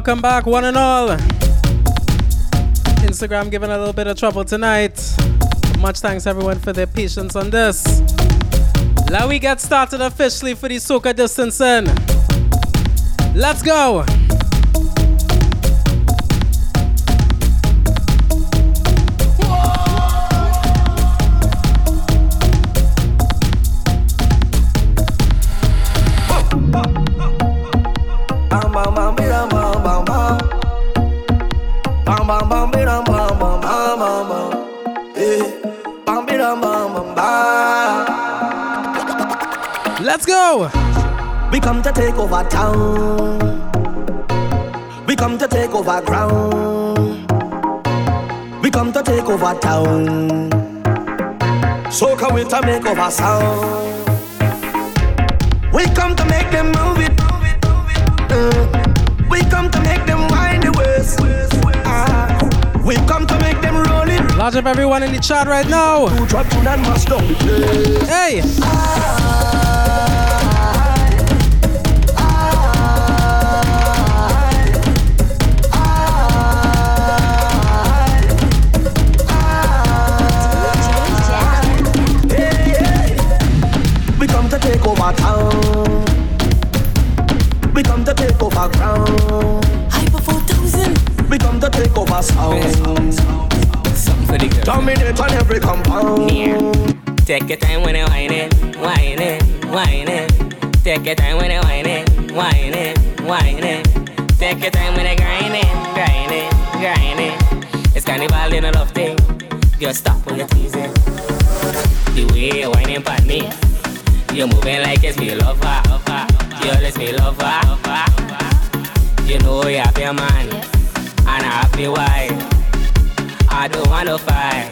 Welcome back, one and all. Instagram giving a little bit of trouble tonight. Much thanks everyone for their patience on this. Now we get started officially for the Soca distancing. Let's go. Let's go. We come to take over town. We come to take over ground. We come to take over town. So come we to make over sound. We come to make them move it. Uh, we come to make them wind the waist. Uh, we come to make them roll it. Large up everyone in the chat right now. Hey. We over town. We come to take over ground. Hyper 4000. We come to take over sound. Something for the girl. Dominate on every compound. Take your time when you whine it, whine it, whine it. Take your time when you whine it, whine it, whine it. Take your time when you grind it, grind it, grind it. It's carnival in a love thing. Just stop when you're teasing. The way you're whining for me. You're moving like it's me lover. You're it's me lover. You know you your man, and have the wife. I don't wanna fight.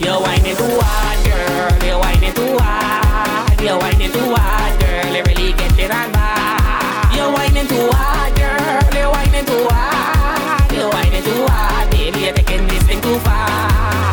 You're whining too hard, girl. You're whining too hard. You're whining too hard, girl. You really get it on bad. You're whining too hard, girl. You're whining too hard. You're whining too hard, baby. You're taking this thing too far.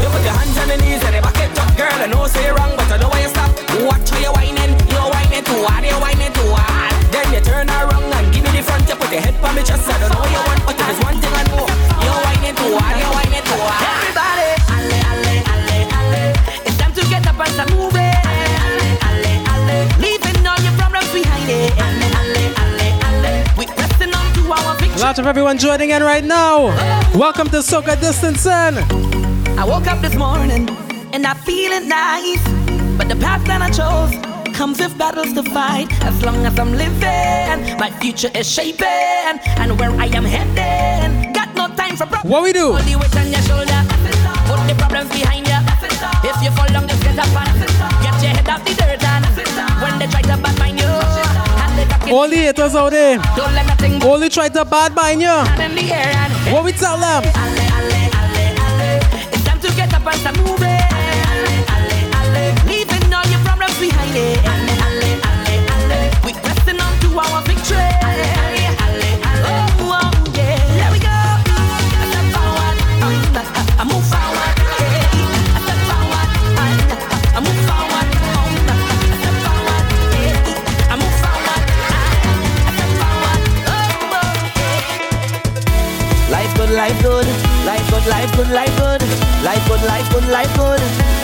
You put your hands on the knees and the back girl. I know say wrong, but I know why you stop. Watch how you're whining. You're whining too hard. You're whining too hard. Then you turn around and give me the front. You put your head on me chest. I don't know what you want, but there's one thing I know. You're whining too hard. You're whining too hard. Everybody, alle, alle, alle, alle. It's time to get up and start moving. Alle, alle, alle, alle. Leaving all your problems behind it. Alle, alle, alle, alle. We pressing on to our victory. Lots of everyone joining in right now. Welcome to Soca Distancing. I woke up this morning and I feeling nice, but the path that I chose comes with battles to fight. As long as I'm living, my future is shaping, and where I am heading, got no time for problems. What we do? Only weight on your shoulder, put the problems behind you. If you fall down, just get up and get your head off the dirt and when they try to bad mind you, All the haters out there. don't let nothing All the try to bad mind you. in the air and What we tell them? It's time to get up and start moving. Life good, life good. Life good, life good, life good. Life good, life good,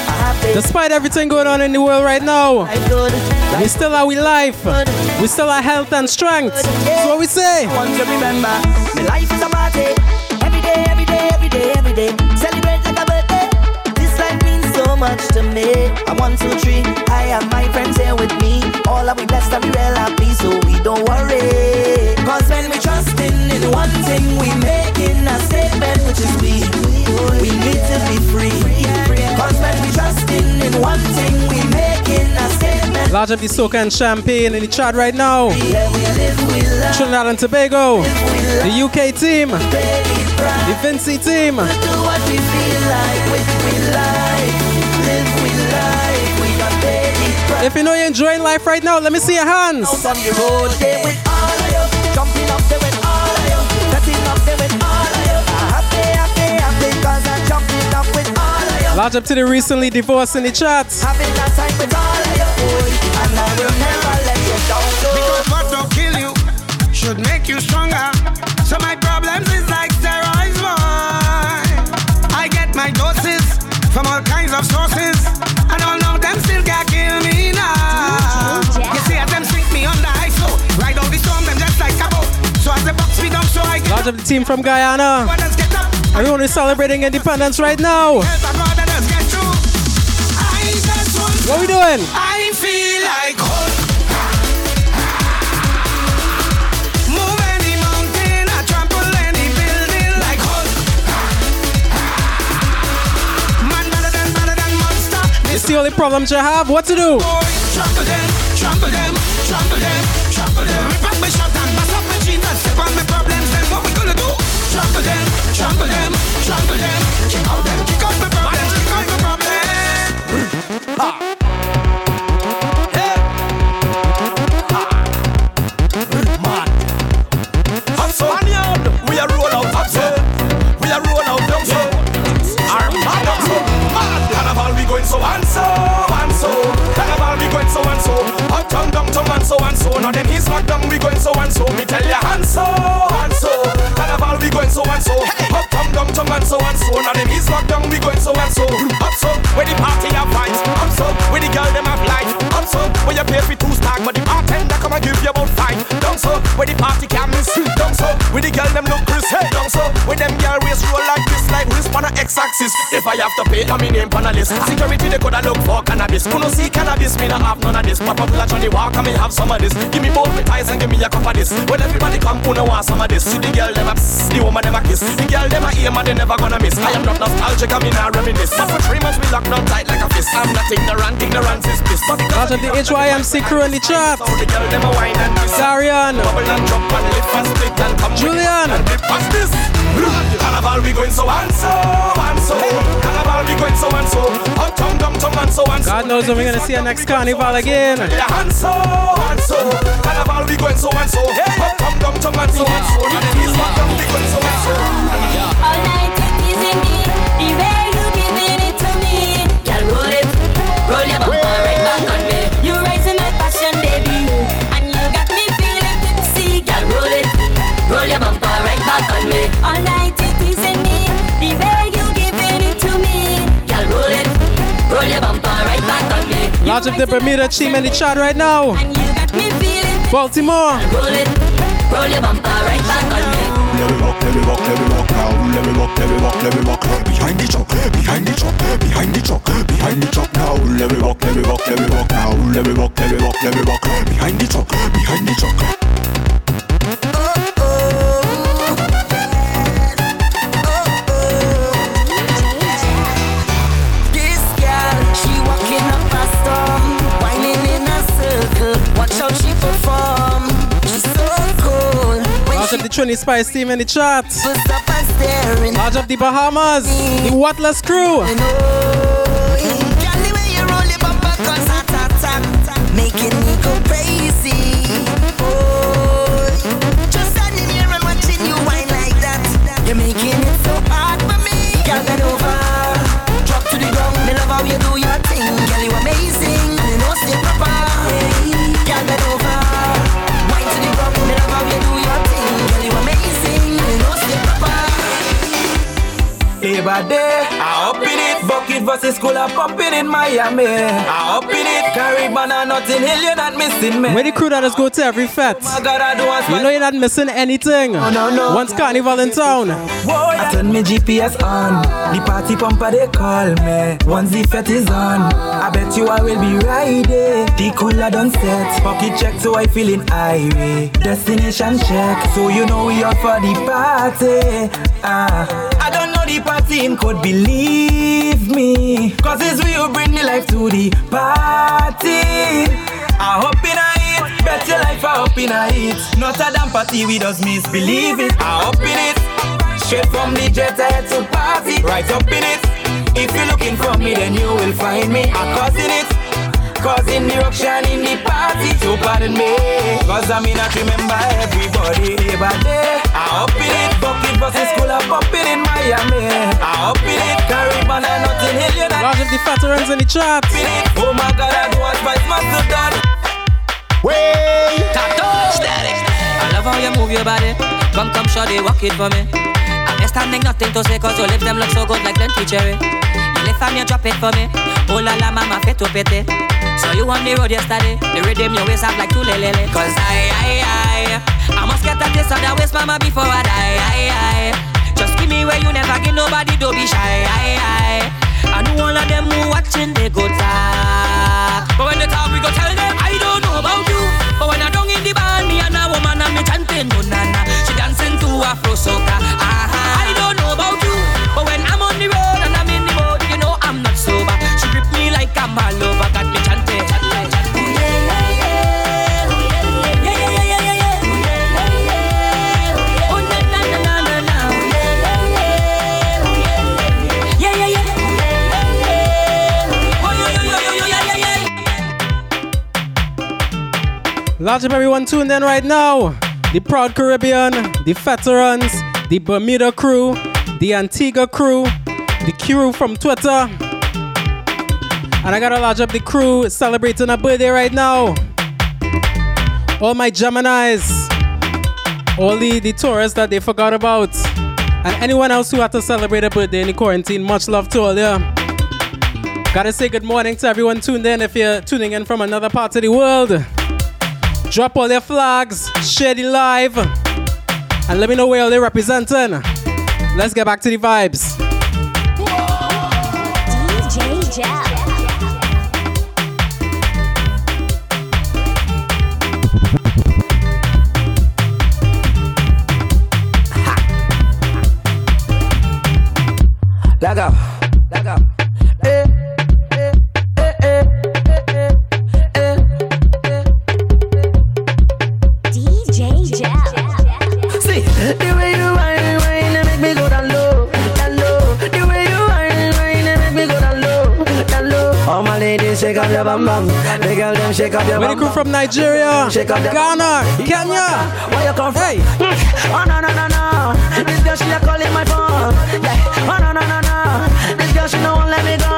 Despite everything going on in the world right now, we still are we life. We still are health and strength. That's what we say. want to remember. My life is a party. Every day, every day, every day, every day. Much to me. I'm one, two, three. I have my friends here with me. All of we blessed and we real happy, so we don't worry. Cause when we trust in, in one thing, we making a statement, which is we. We need to be free. Cause when we trust in, in one thing, we making a statement. Large of the Soca and Champagne in the chat right now. Yeah, we live, we love, Trinidad and Tobago. The UK team. The Vincy team. If you know you're enjoying life right now, let me see your hands. Large up to the recently divorced in the chat. Having a time with all of you, boy, and I will never let you down. Because what don't kill you should should make you stronger. So my problems is like steroids, boy. I get my doses from all kinds of sources. Up, so I get Large of the team from Guyana. Others get up. Everyone is celebrating independence right now. Help a brother just get through. I just want What we doing? I feel like Hulk. Move any mountain, I trample any building like Hulk. Man better than better than monster. It's the only problem you have. What to do? And so. Me tell ya and so and so. Carnival we going so and so. Uptown, downtown and so and so. Now them east back down we going so and so. Up so where the party have vibes. Up so where the girl them have life. Up so where you pay for two stack, but the bartender come and give you about five. Down so where the party can miss. Down so where the girl them look Chris. Hey, down so where them girl waist roll like this, like wrist on a x-axis. If I have to pay, come in name on a list. Security they coulda look for cannabis. Who no see cannabis, me not have none of this. Pop up like Johnny Walker, me have some of this. Give me both my ties and give me a cup of this. When everybody come, who no want some of this. See the girl them a pss, the woman them a kiss. The girl them a aim and they never gonna miss. I am not nostalgic, I'm in a reminisce. But for three months we locked down tight like a fist. I'm not ignorant, ignorance is bliss. But because Large of the HYMC crew in the chat. So the girl them a wine and twist. Darian. Bubble and jump and lift and split and come Julian. and dip past this. Carnival we going so and so and so. Carnival we going so and so. Uptown, downtown and so and so. God knows when we're gonna see our next carnival again. Yeah, and so and so. Carnival we going so and so. Uptown, downtown and so and so. And east back we going so and so. On me. It is in me, the way you giving it to me. Girl, roll it, roll your bumper right back on me. You of the Bermuda team in the passion, chat right now. and you got me feeling Baltimore. Roll it, roll your bumper right back on me. Let me rock, let me rock, let me rock now. Let me rock, let me rock, let me rock. Behind the truck, behind the truck, behind the truck, behind the truck now. Let me rock, let me rock, let me rock now. Let me rock, let me rock, let me rock. Behind the truck, behind the truck. When Large she of the Spice team in the chat. puts up and staring. Large of the Bahamas. The Watless crew. Versus school, I pumping in Miami. I up in it. Caribbean and Notting Hill, you're not missing me. Where the crew that is go to every fete. I gotta do one You know you're not missing anything. no, no. no. Once carnival in town. I turn me GPS on. The party pumper they call me. Once the fete is on, I bet you I will be right there. The cooler done set. Pocket check so I feeling irate. Destination check so you know we up for the party. Ah, I don't know party in could believe me. Cause it's we bring the life to the party. I hope in a it, bet your life I hope in a it. Not a damn party, we just misbelieve it. I hope in it. Straight from the jet I had to party, right up in it. If you're looking for me, then you will find me. I'm causing it, causing the ruction in the party. So pardon me, cause eh, I mean not remember everybody day by day. I up in it, bucket versus school, I'm bumping in Miami. I up in it, Caribbean and Notting Hill, you're not Large of the veterans in the chat. in it. Oh my God, I do what Spice must have done. Way. Static. And love how you move your body. Come, come, shorty, walk it for me. I'm just standing, nothing to say, cause your lips them look so good like plenty cherry. You lift and you drop it for me. Oh la la, mama, fit to pete. So you on the road yesterday, the rhythm your waist up like two lele. Cause I, I, I, I must get a taste of that waist, mama, before I die. I, I. Just give me where you never give nobody, Large up everyone tuned in right now. The Proud Caribbean, the Veterans, the Bermuda crew, the Antigua crew, the crew from Twitter. And I gotta large up the crew celebrating a birthday right now. All my Geminis, all the, the tourists that they forgot about, and anyone else who had to celebrate a birthday in the quarantine, much love to all you. Gotta say good morning to everyone tuned in if you're tuning in from another part of the world. Drop all their flags, share the live, and let me know where all they're representing. Let's get back to the vibes. DJ Jeff. Leg up, leg up. Shake up your bum bum. The girl them shake up your the bum crew bum. from Nigeria, Shake up your Ghana, Kenya. Where you come from? Hey. Oh no no no no. This girl she a calling my phone. Yeah. Oh no no no no. This girl she no won't let me go.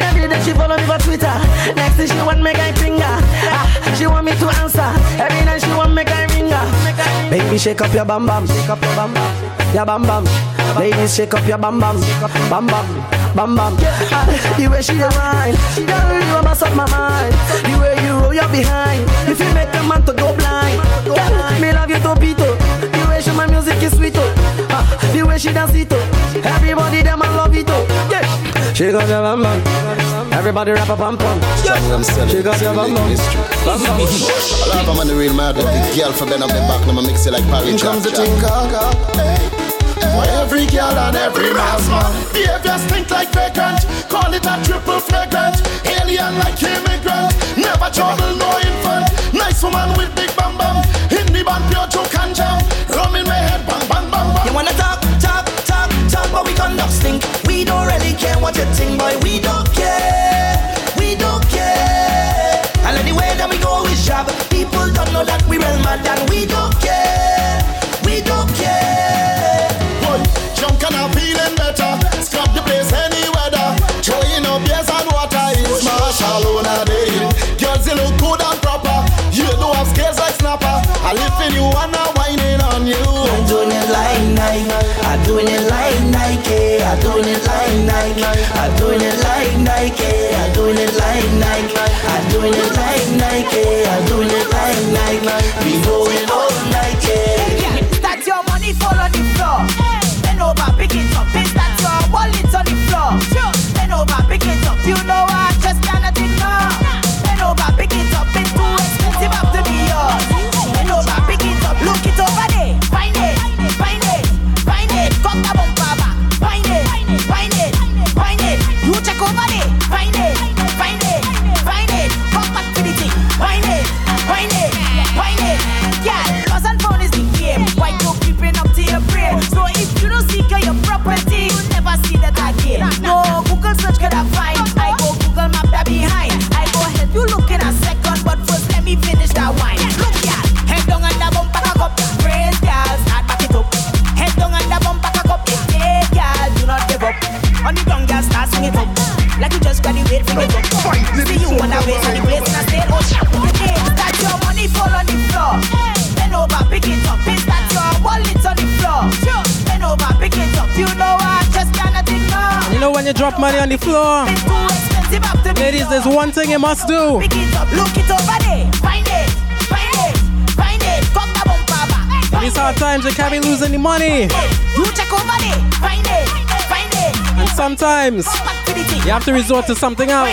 Every day she follow me for Twitter. Next thing she want me guy finger. Ah, she want me to answer. Every night she want me guy ringer. Baby shake up your bam bam. Shake up your bam bam. Your bam bam. Ladies shake up your bam bam. Bam bam. Bam bam. The way she a. Girl you a mess up my mind. The way you roll your behind. If you make a man to go blind. Girl, me love you to topito. The way she my music is sweet oh. The way she dance it oh. Everybody them I love it oh. Yeah. She got your bam bam. Everybody rap a bam bam. I'm selling She got your bam bam. Bam bam. A lot of them on the real mad with the girl for bend up the back, now I mix it like Paris Here comes the Jack thing, Jack. gaga. Hey, For every girl and every man's man Behavior stink like vagrant Call it a triple flagrant Alien like immigrant Never trouble, no infant Nice woman with big bam bam In the band, pure joke and jam Rum in my head, bang, bang, bang, bang You wanna talk, we conduct stink. We don't really care what you think, boy. We don't care. We don't care. And anyway that we go is job. People don't know that we real mad and we don't care. We don't care. Boy, drunk and I'm feeling better Scrap the place any weather Throwing up beers and water is Marshall on a day Girls, you look good and proper You don't have scales like snapper I live in you and I'm whining on you I'm doing it like Nike. I'm doing it like. I'm doing it like Nike. I'm doing it like Nike. I'm doing it like Nike. I'm doing it like Nike. You drop money on the floor, ladies, there's one thing you must do. In these hard times, you can't be losing the money. And sometimes, you have to resort to something else.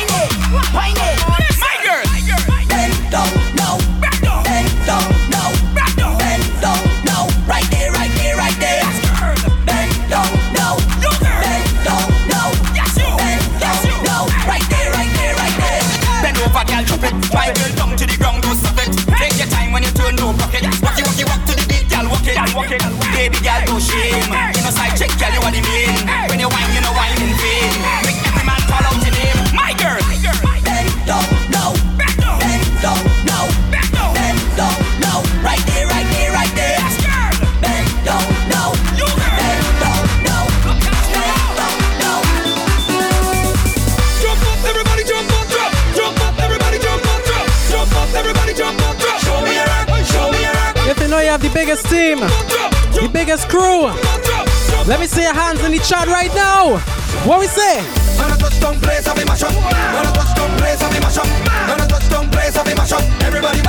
Chat right now. What we say? On a touchdown place, a touchdown place, a touchdown place. Everybody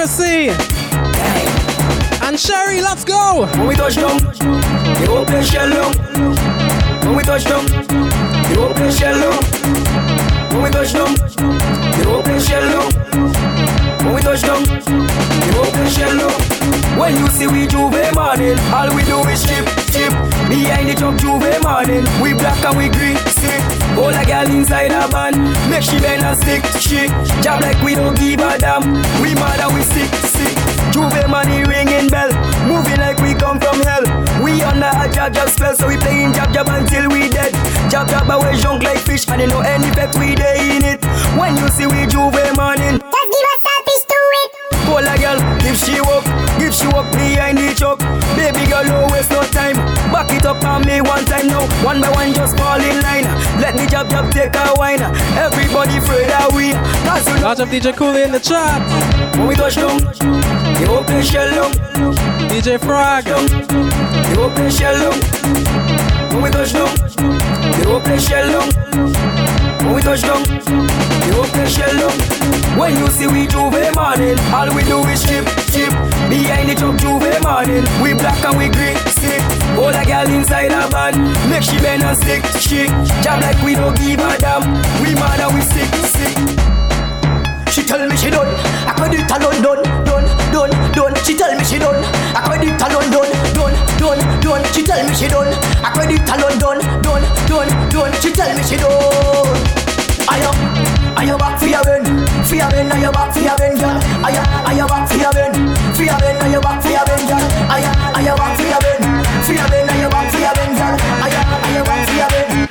birthday to Chrissy dang. and Sherry. Let's go. When we touch down, the whole place shell down. When we touch down, the whole place shell down. When we touch down, the whole place shell down. When we touch down, the whole place shell down. When you see we J'ouvert morning, all we do is chip, chip. Behind the truck J'ouvert morning, we black and we green, sick. Hold a girl inside a van, make she bend and stick, she Job like we don't give a damn, we mad and we sick, sick. J'ouvert money ringing bell, moving like we come from hell. We under a jab jab spell, so we playing jab jab until we dead. Jab jab away junk like fish, and you know any effect we dey in it. When you see we J'ouvert morning, Hold a girl, if she walk, if she walk behind the truck. Baby girl, no waste no time. Back it up on me one time now. One by one, just fall in line. Let me jab jab take a wine. Everybody afraid that we. Cause you Large up DJ Cooley in the chat. when we touch down, the place shell down. DJ Frog. The place shell down. When we touch down, the place shell down. When we touch down, the whole place shell down. When you see we J'ouvert morning, all we do is chip, chip. Behind the truck J'ouvert morning, we black and we green, sick. Hold a girl inside a van, make she bend and stick, she Jab like we don't give a damn, we mad and we sick, sick. She tell me she done, I could it alone, done, done, done, done. She tell me she done, I could it alone, done, done. She tell me she done, I could it alone, done, done, done, done. She tell me she done. I am, I am back for your win, for your win. I am back for your win, girl. I am, I am back for your win, for your win. I am back for your win, girl. I am, I am back for your win, for your win. I back for your win, girl. I am, back for your win.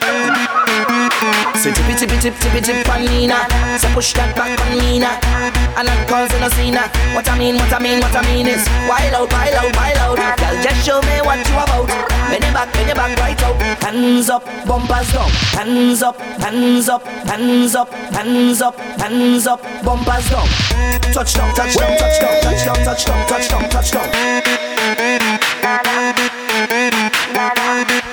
So tippy tippy tip tippy tip on Nina. So push that back on Nina. And calls in a Cena What I mean, what I mean, what I mean is Wild out, wild out, wild out. Girl, just show me what you about. Bend your back, bend your back right out. Hands up, bumpers down. Hands up, hands up, hands up, hands up, hands up, bumpers down. Touchdown, touchdown, touchdown, touchdown, touchdown, touchdown, touchdown Large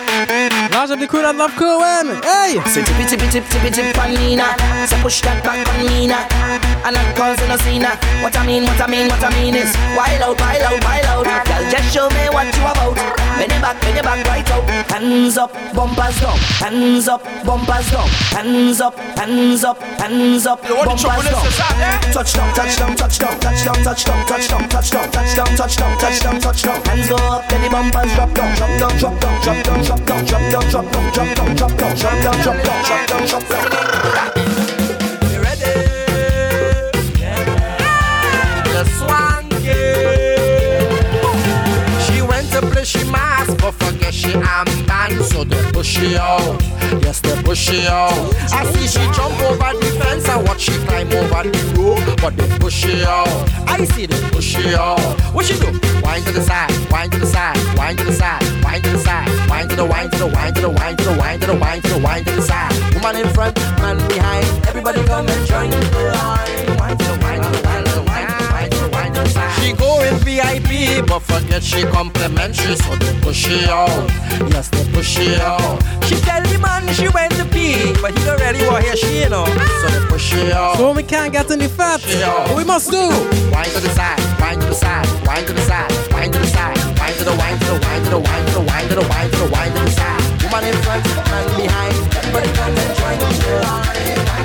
up the crew that love Cohen. Hey! Say tippy tippy tip tippy tip on. Say push that back on Nina. And calls in a Cena. What I mean, what I mean, what I mean is wild out, wild out, wild out. Girl, just show me what you about. Bend your back, bend your back right out. Hands up, bumpers down. Hands up, bumpers down. Hands up, hands up, hands up, bumpers down. Touchdown, touchdown, touchdown, touchdown, touchdown, touchdown, touchdown, touchdown, touchdown, touchdown, touchdown. Hands go up, then the bumpers drop down, drop down, drop down, drop down, drop down, drop down, drop down, drop down, drop down, drop down, drop down, drop down, drop down. She out. Yes, they push she out. I see she jump over the fence and watch she climb over the rope, but they push she out. I see they push she out. What she do? Wind to the side, wind to the side, wind to the side, wind to the side, wind to the wind to the wind to the wind to the wind to the wind to the wind to the side. Woman in front, man behind. Everybody come and join the line. Wind to the She go in VIP, but forget she complimentary, so they push she out. Yes, they push she out. She tell the man she went to pee, but he don't really want hear she, you know. So they push she out. So we can't get any fat, what we must do? Wine to the side, wine to the side, wine to the side, wine to the side, wine to the wind to the wind to the wind to the wind to the wind to the wind to the side. Woman in front, man behind, everybody come and join the line.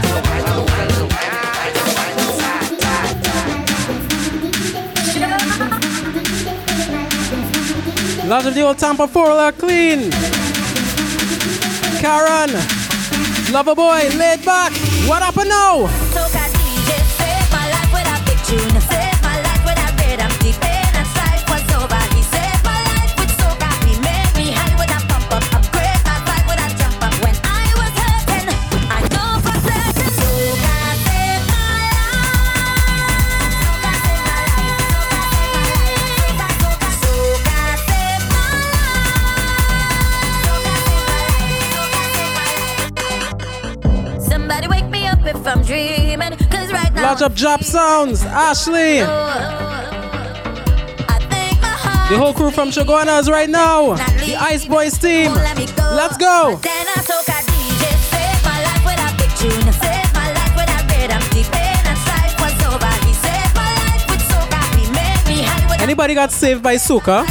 Lot of the old Tampa 4 are clean. Karen, lover boy, laid back. What happened now? Charge up drop sounds, Ashley. The whole crew from Chaguanas right now. The Ice Boys team. Let's go. Anybody got saved by Soca?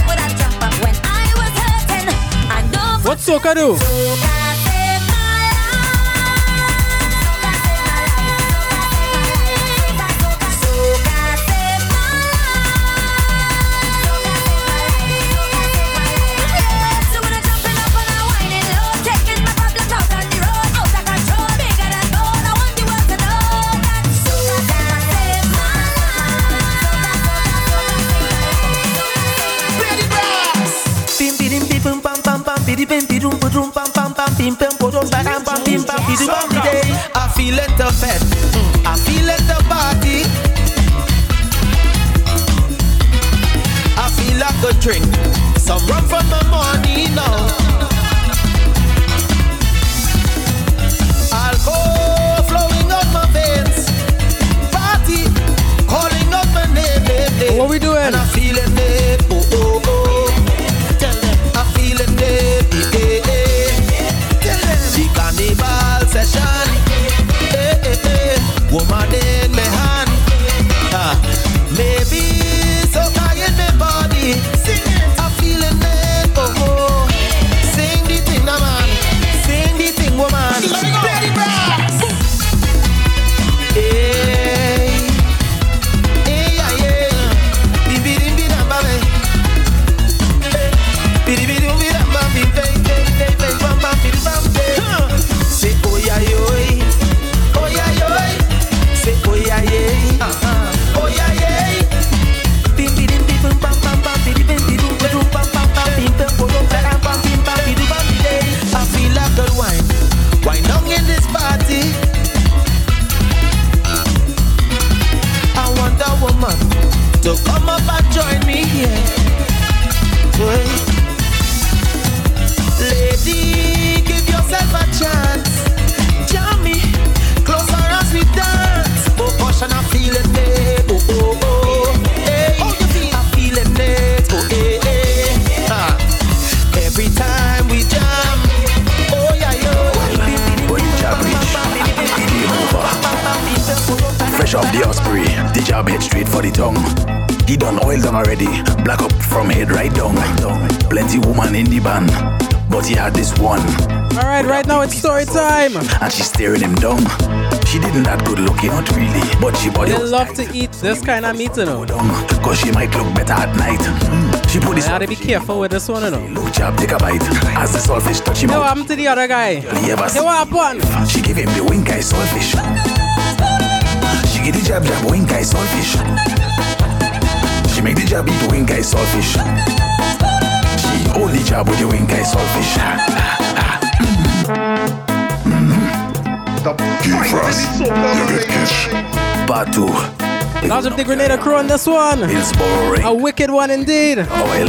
What Soca do? Pam pam pam bim bim budum bam pam bim pam bidi bam bidi. I feel it the fed, I feel it the party. I feel like a drink, some rum from the morning now. Alcohol flowing out my veins, party calling out my name, name, name. What we doing? And I feel it, name, for the tongue. He done oil down already. Black up from head right down. Plenty woman in the band, but he had this one. All right, right now it's story time. And she's staring him down. She didn't that good looking, not really, but she body They love to eat this kind of meat, you know. Cause she might look better at night. She put this I gotta be careful with this one, you know. look chap, take a bite. As the saltfish touch him out, happened to the other guy? Hey, what happened? She gave him the wink eye saltfish. She give the jab jab wink eye saltfish. She make the jab eat wink eye saltfish. She only jab with the wink eye saltfish. Part two. Large of the Grenada crew on this one. Hillsborough ring. A wicked one indeed. Oh, Oil.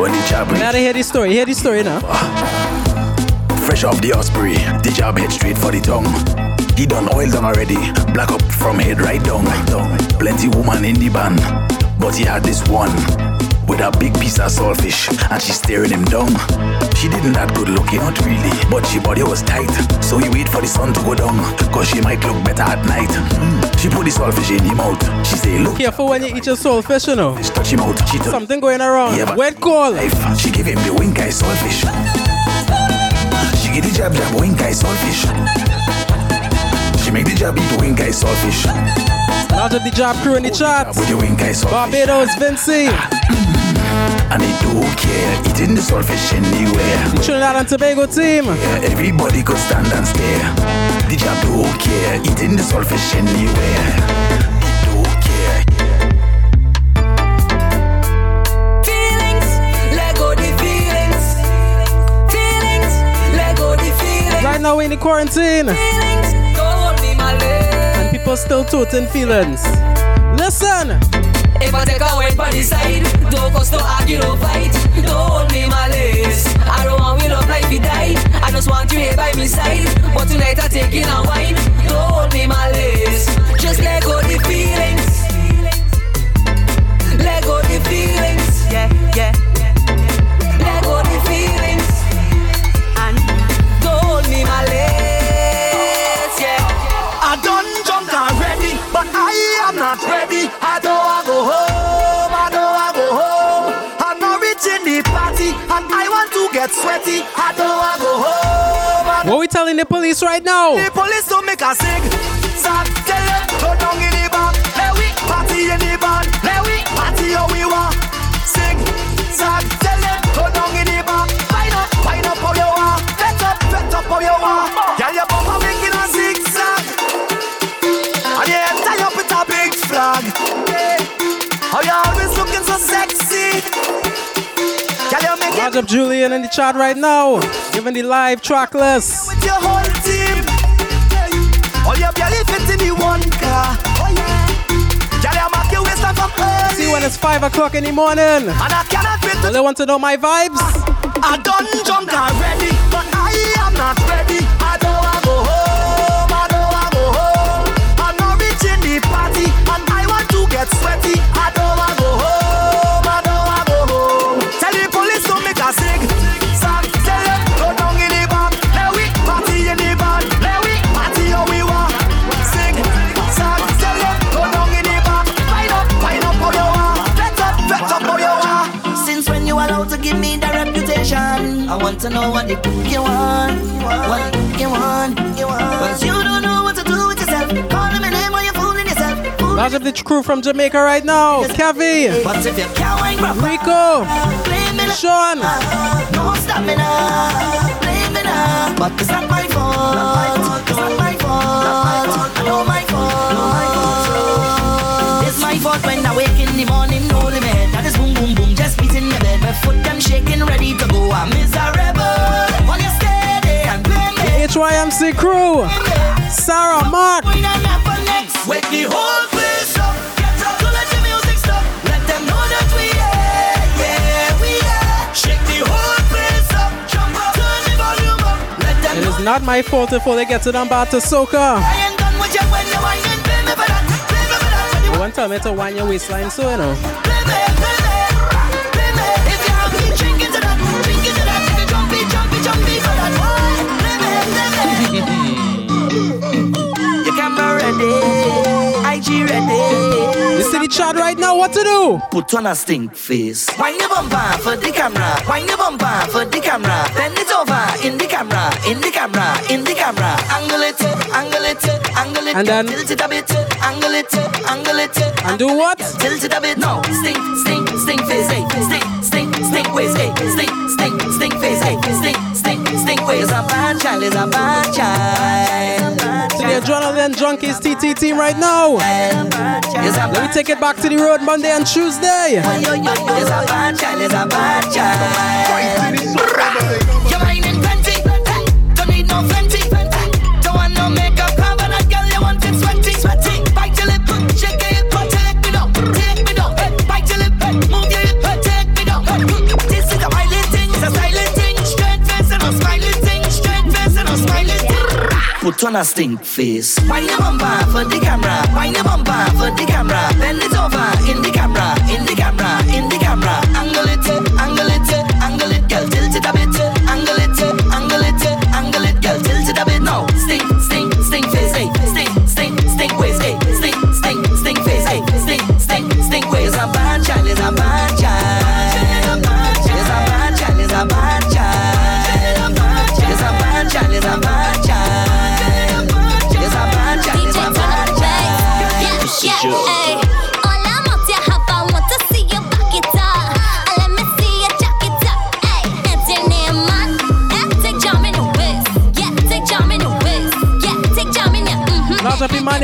When the jab You gotta hear this story. Hear this story now. Ah. Fresh off the Osprey, the jab head straight for the tongue. He done oil down already, black up from head right down. Plenty woman in the band, but he had this one with a big piece of saltfish, and she staring him down. She didn't that good looking, not really, but she body was tight. So he wait for the sun to go down, cause she might look better at night. Mm. She put the saltfish in him out. She say, look, Careful when you eat your soulfish, you know. touch him out. She took Something going around. Yeah, but- Wet call. life. She give him the wink eye saltfish. She give the jab jab wink eye saltfish. She make the jab eat wink eye saltfish. Large of the job crew in the chat. With the wink eye saltfish. Barbados, Vincy. Mm. And they don't care. Eating the saltfish anywhere. Trinidad and Tobago team. Yeah, everybody could stand and stare. The jab don't care. Eating the saltfish anywhere. They don't care. Feelings, let the feelings. Feelings, let the feelings. Right now we're in the quarantine. People still toting feelings. Listen. If I take a wet on the side, don't cause no argue, no fight. Don't hold me my lace. I don't want we love life, you die. I just want you here by my side. But tonight I take in a wine. Don't hold me my lace. Just let go the feelings. Let go the feelings. Yeah, yeah. Let go the feelings. And don't hold me my Telling the police right now? the police don't make a sing. Zach, tell them, go down in the bar. Let we party in the bar. Let we party how we want. Sing, Zach, tell them, go down in the bar. Wind up, wind up how you want. Fet up, fet up how you want. Girl, your bumper making a zigzag. And you tie up with a big flag. How you always looking so sexy. Girl, you make it Large up Julian in the chat right now. Giving the live track list. with your whole team. All your belly fit in the one car. Oh yeah. Girl, you mark your waistline from early. See when it's 5 o'clock in the morning. And I cannot fit they want to know my vibes? I done already, but I am not ready. I don't want go home. I don't want go home. I'm not reaching the party, and I want to get sweaty. Yourself. Large up the crew from Jamaica right now. Kevi, But if you can't wine proper, Rico, blame me. Sean. Uh, Don't stop blame me now. But it's not my fault, it's not my fault. I know my fault. It's my fault when I wake in the morning, no limit. That is boom, boom, boom, just beating my bed. My foot them shaking, ready to go. I'm miserable. While you steady and blame me. HYMC crew. Sarah, Mark. Going on up for next. Wake the whole not my fault if all they get to them back to soca. I ain't done with you when you're whining. Blame me for that. Blame me for that. When you You want to tell me to your waistline so, you know. Your camera ready, IG ready. You see the the chat right now. What to do? Put on a stink face. Wind your bumper for the camera. Wind your bumper for the camera. Bend it over in the camera. In the camera. In the camera. Angle it, angle it, angle it. And then- tilt it a bit. Angle it, angle it. And do what? Tilt it a bit. No. Stink, stink, stink face. Hey. Stink, stink, stink ways. Hey. Stink, stink, stink face. Hey. Stink, stink, stink ways. Is a bad child. Is a bad child. To the Adrenaline Junkies TT team right now. Let me take it back to the road Monday and Tuesday. Is a bad child. Is a bad child. No. Don't want no makeup cover. That girl you want it sweaty, sweaty. Bite your lip, shake take me down, take me down. Bite your lip, move your hip, take me down. This is a violent thing, it's a silent thing. Straight face and a smiling thing, straight face and a smiling thing. Put on a stink face. Wind your bumper for the camera. Wind your bumper for the camera. Bend it over in the camera, in the camera, in the camera.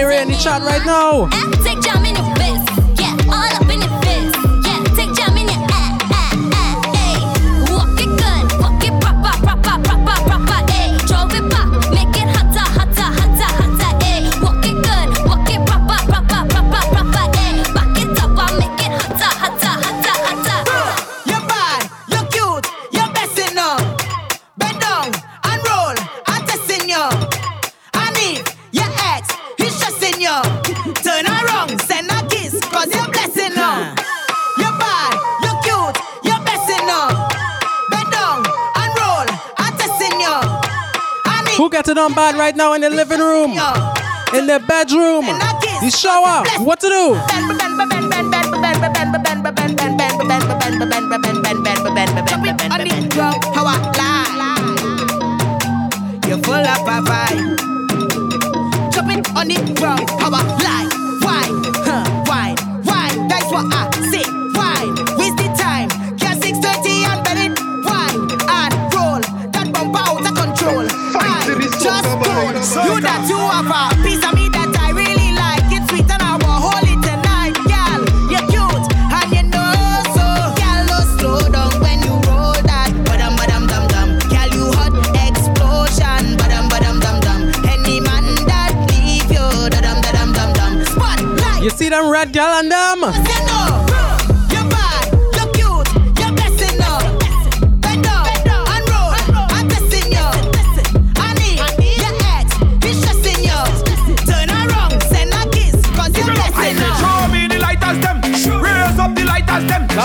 Of in the chat right now. Bad right now in the living room? In the bedroom? The shower? What to do? You're full of a vibe. Jumping on the ground. How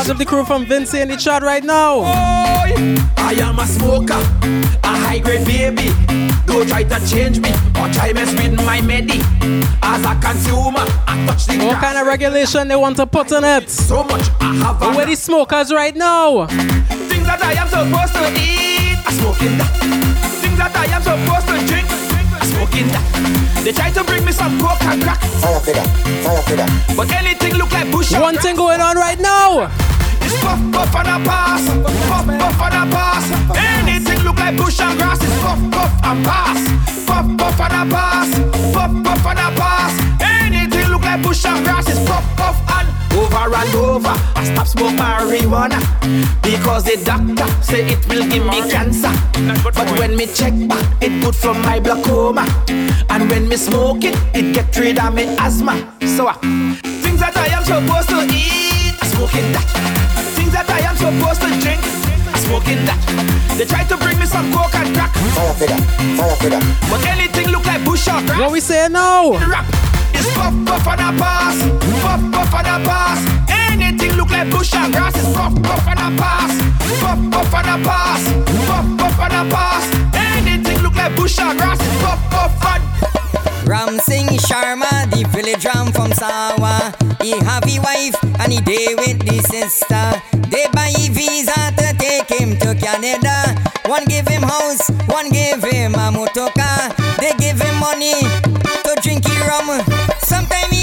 of the crew from Vincy in the chat right now. I am a smoker, a high grade baby. Don't try to change me or try mess with my medi. As a consumer, I touch the What kind of regulation they want to put on it? So much I have. Where the smokers right now? Things that I am supposed to eat, I smoking that. Things that I am supposed to drink, smoking that. They try to bring me some coke and crack. Fire for that, fire for that. But anything look like bush. One thing going on right now. Puff, puff and a pass. Puff, puff and a pass. Anything look like bush and grass is puff, puff and pass. Puff, puff and a pass. Puff, puff and a pass. Anything look like bush and grass is puff, puff and over and over. I stop smoke marijuana because the doctor say it will give me cancer. But when me check back, it good for my glaucoma. And when me smoke it, it get rid of me asthma. So uh, things that I am supposed to eat, I smoking that. Things that I am supposed to drink, I smoking that. They try to bring me some coke and crack. Fire for that, fire for that. But anything look like bush or grass. What we say now? Rap is puff puff and a pass, puff puff and a pass. Anything look like bush and grass is puff puff and a pass, puff puff and a pass, puff puff and a pass. Anything look like bush and grass puff puff and. Ram Singh Sharma, the village ram from Sawa. He have wife and he day with the sister. They buy a visa to take him to Canada. One give him house, one give him a motor car. They give him money to drink rum. Sometimes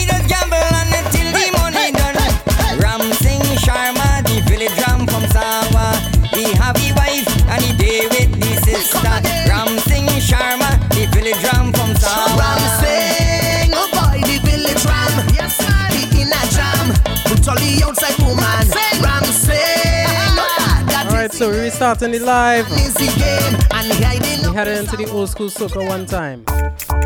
Brutally outside woman. Ram Singh. All right, so we're restarting the live. Is the game and hiding We headed into the old school soca one time.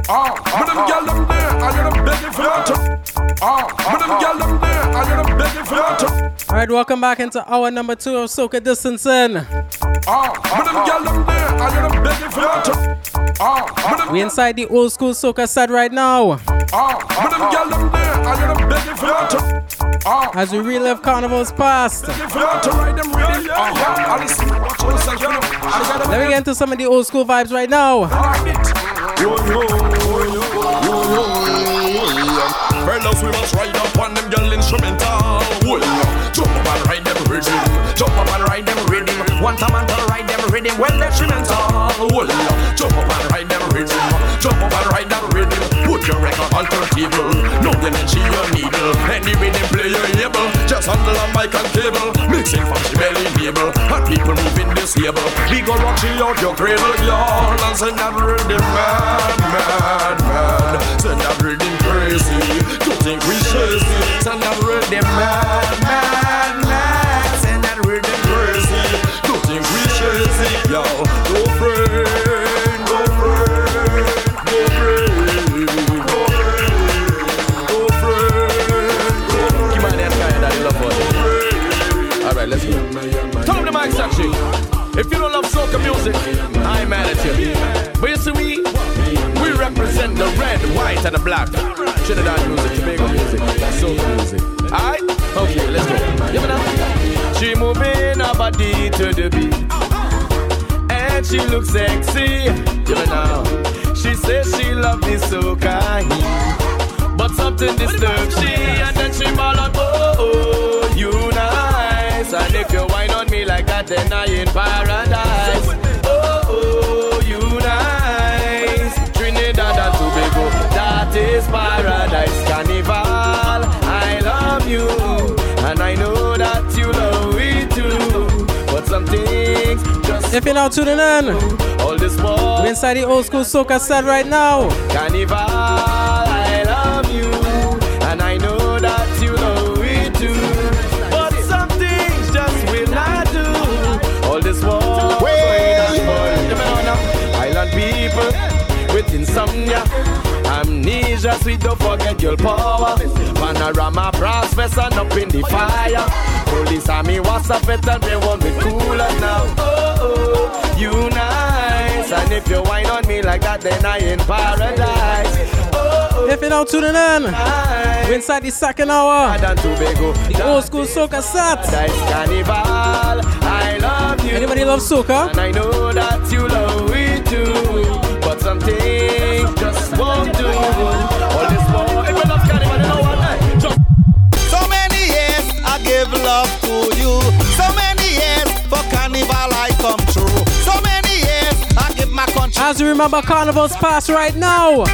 Ah, but them gyal them there, and you're them begging for your turn. Ah, but them gyal them there, and you're them begging for your turn. All right, welcome back into hour number two of Soca Distancing. Ah, but them gyal them there, and you're them begging for your turn. Ah, but them We inside the old school soca set right now. ah, but them gyal As we relive carnival's past. begging for your turn, ride them rhythm. Ah, yeah, Alice, watch yourself, you know. I got them Let me get into some of the old school vibes right now. Fellas, we must ride up on them girl instrumental. Well, jump up and ride them rhythm. Jump up and ride them rhythm. One time and ride them rhythm. Well, instrumental. Well, jump up and ride them rhythm. Jump up and ride them rhythm. Your record on turntable. No, need your needle. Any rhythm play you're able. Just handle a mic and cable. Mixing from the belly table. And people moving disable. We go rock you out your cradle, y'all. And send that rhythm mad, mad, mad. Send that rhythm crazy. Don't think we chasey. Send that rhythm mad, mad, mad. Send that rhythm crazy. Don't think we chasey, y'all. Soca music, I ain't mad at you. But you see, we we represent the red, white, and the black. Trinidad music, Tobago music, soca music. Alright? Okay, let's go. You know? She moving her body to the beat. And she looks sexy. You know? She says she love the soca heat. But something disturbs she And then she ball out, oh, oh, oh you nice And if you whine on me like that then I in paradise. Oh, oh, you nice. Trinidad and Tobago, that is paradise. Carnival, I love you. And I know that you love me too. But some things just If you're now tuning in, all this war we inside the old school soca set right now. Carnival, I insomnia. Amnesia, sweet, don't forget your power. Panorama brass and up in the fire. Police army was a vet and they want me cooler now. Oh, oh, you nice. And if you whine on me like that, then I in paradise. Oh, oh, If you're now tuning in, we inside the second hour. Tobago. Oh, the old school soca set. Paradise Carnival, I love you. Anybody love soca? And I know that you love it too. But some give love to you. So many years for carnival I come true. So many years I give my country. As we remember carnival's past right now.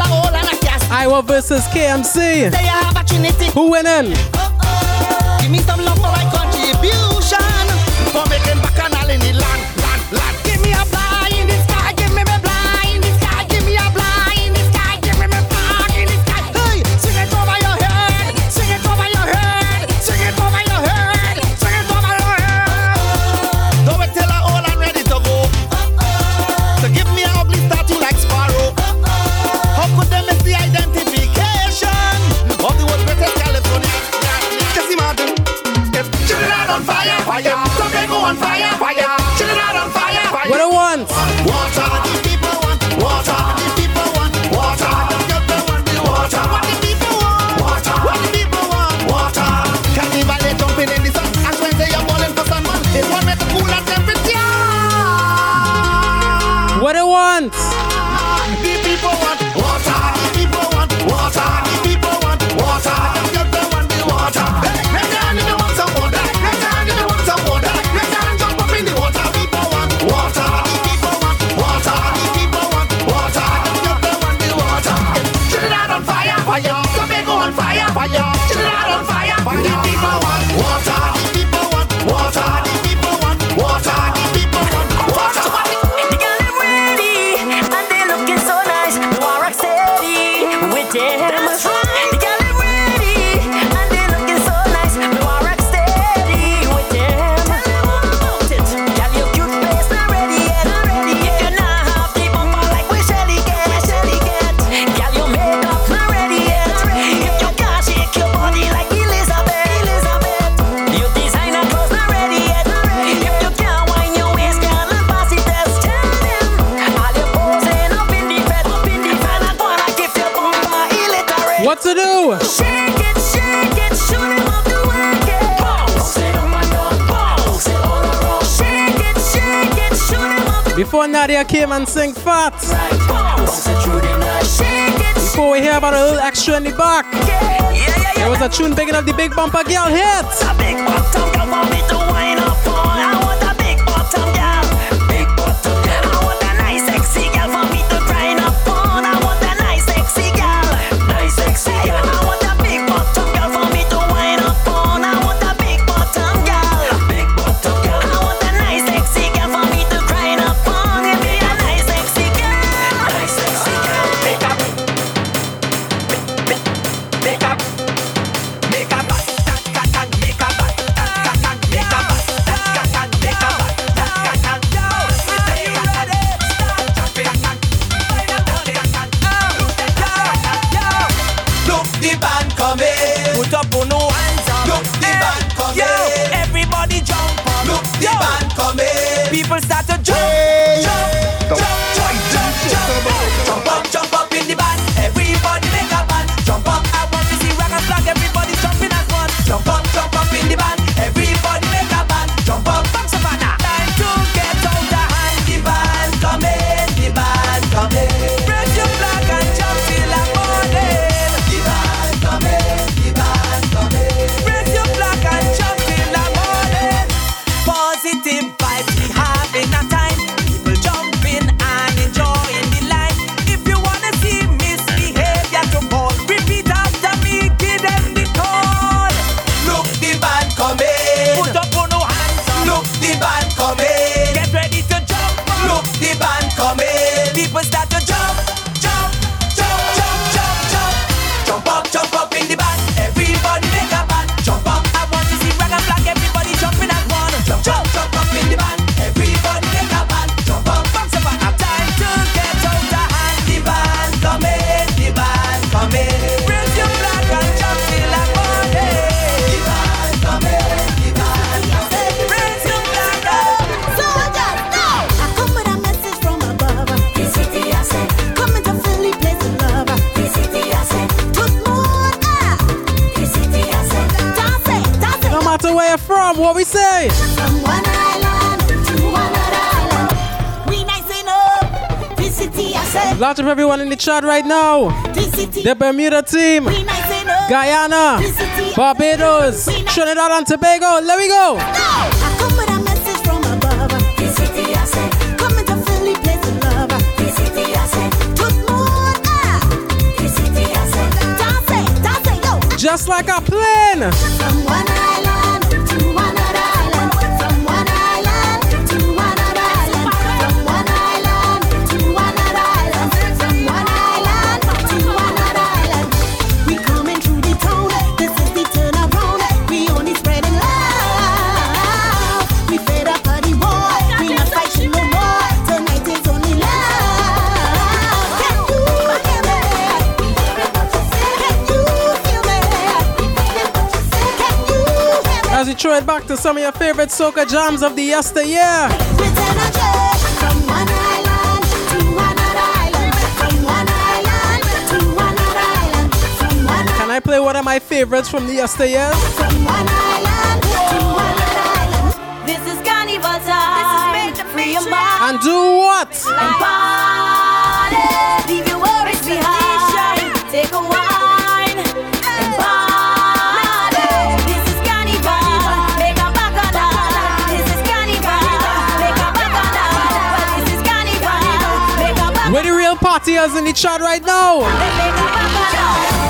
I hold and I cast. Iwer versus KMC. Say I have a trinity. Who winning? Give me some love before Nadia came and sing fat. Before we hear about a little extra in the back. There was a tune big enough the big bumper girl hit. shot right now. The Bermuda team, Guyana, Barbados, Trinidad and Tobago. Let me go. Just like a plane. throwing back to some of your favorite soca jams of the yesteryear. Can I play one of my favorites from the yesteryear? From one island to. This is carnival time. This is and do what? party us in the chat right now.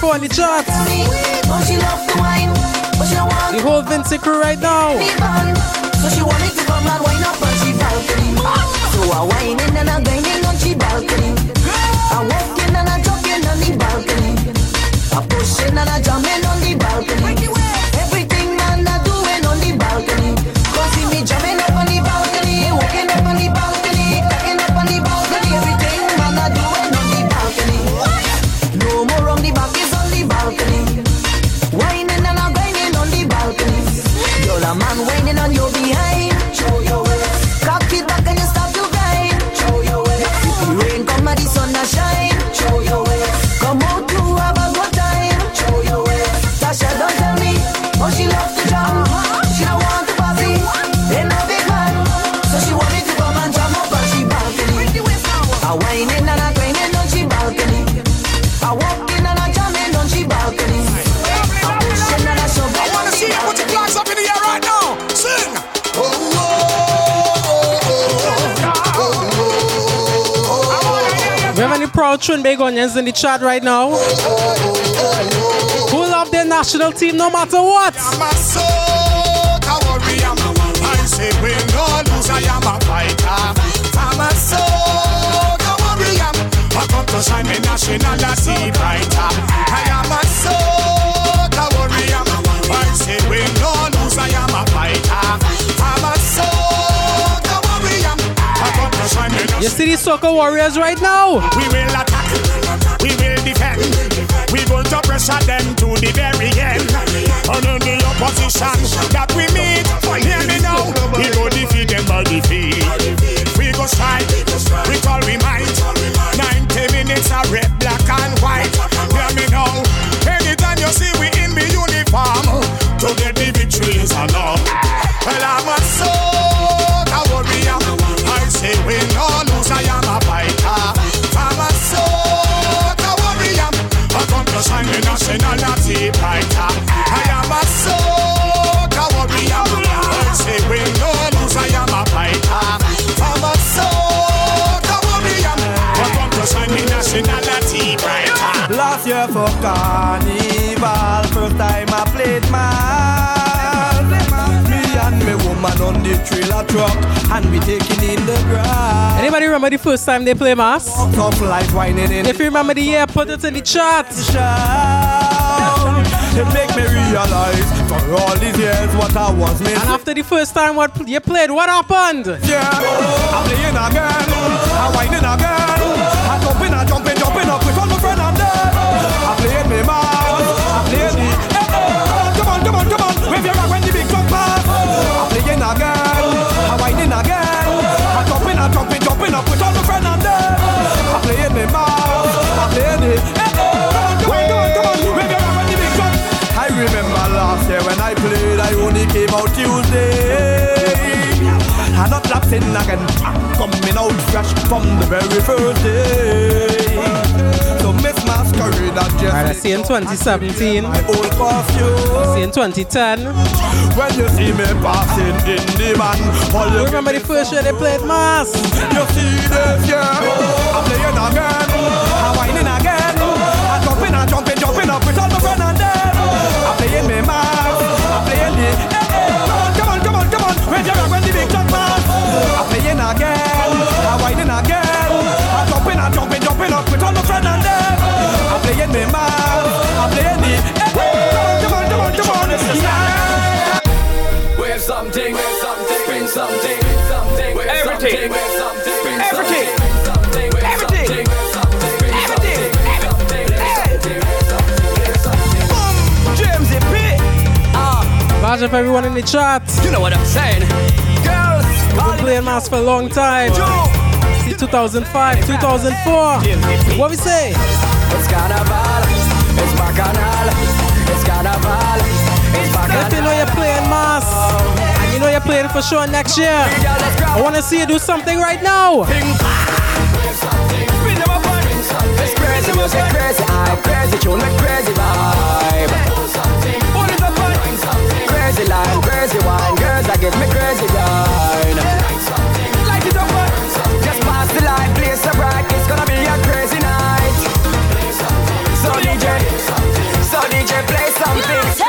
phone, the charts. The whole Vincy crew right now. shot right now. Who love their national team no matter what? I'm a warrior. I say we. I am a fighter. I'm a warrior. I come to shine. I am a warrior. I say we. I am a fighter. I'm a warrior. You see these soccer warriors right now? We will attack we will defend. We going to pressure them to the very end. And in the opposition that we meet, hear me now, we go defeat them by defeat. We go strike with all we might. 90 minutes of red, black and white. Hear me now, anytime you see we in the uniform, to get the victory is enough. Well, I'm a soul. dancing on a deep. I am a soca warrior. I say we no lose. I am a fighter. I'm a soca warrior. Welcome to Sunday nationality fighter. Last year for carnival, first time I played my and me woman on the trailer truck and we taking in the grass. Anybody remember the first time they play mass? If you remember the year, put it in the chat. It make me realize for all these years what I was missing. And after the first time what you played, what happened? Yeah, I'm playing again. I'm whining again. I'm jumping, I'm jumping. Tuesday. I'm not lapsing again. I'm coming out fresh from the very first day. So miss masquerade that just. I see in 2017. My old perfume. See in 2010. When you see me passing in the van, all you remember the first year they played mass. You see this yeah. I'm playing again. everything, everything, everything, everything, everything. Boom, Jamesy P. Large up everyone in the chat. You know what I'm saying? Girls, I've been playing mass for a long time. See 2005, 2004. What we say? It's carnival, it's bacchanal. For sure next year, I want to see you do something right now. Crazy crazy crazy vibe. Crazy crazy wine, girls give me crazy Just pass the light, bright, it's gonna be a crazy night. So DJ, so DJ, play something.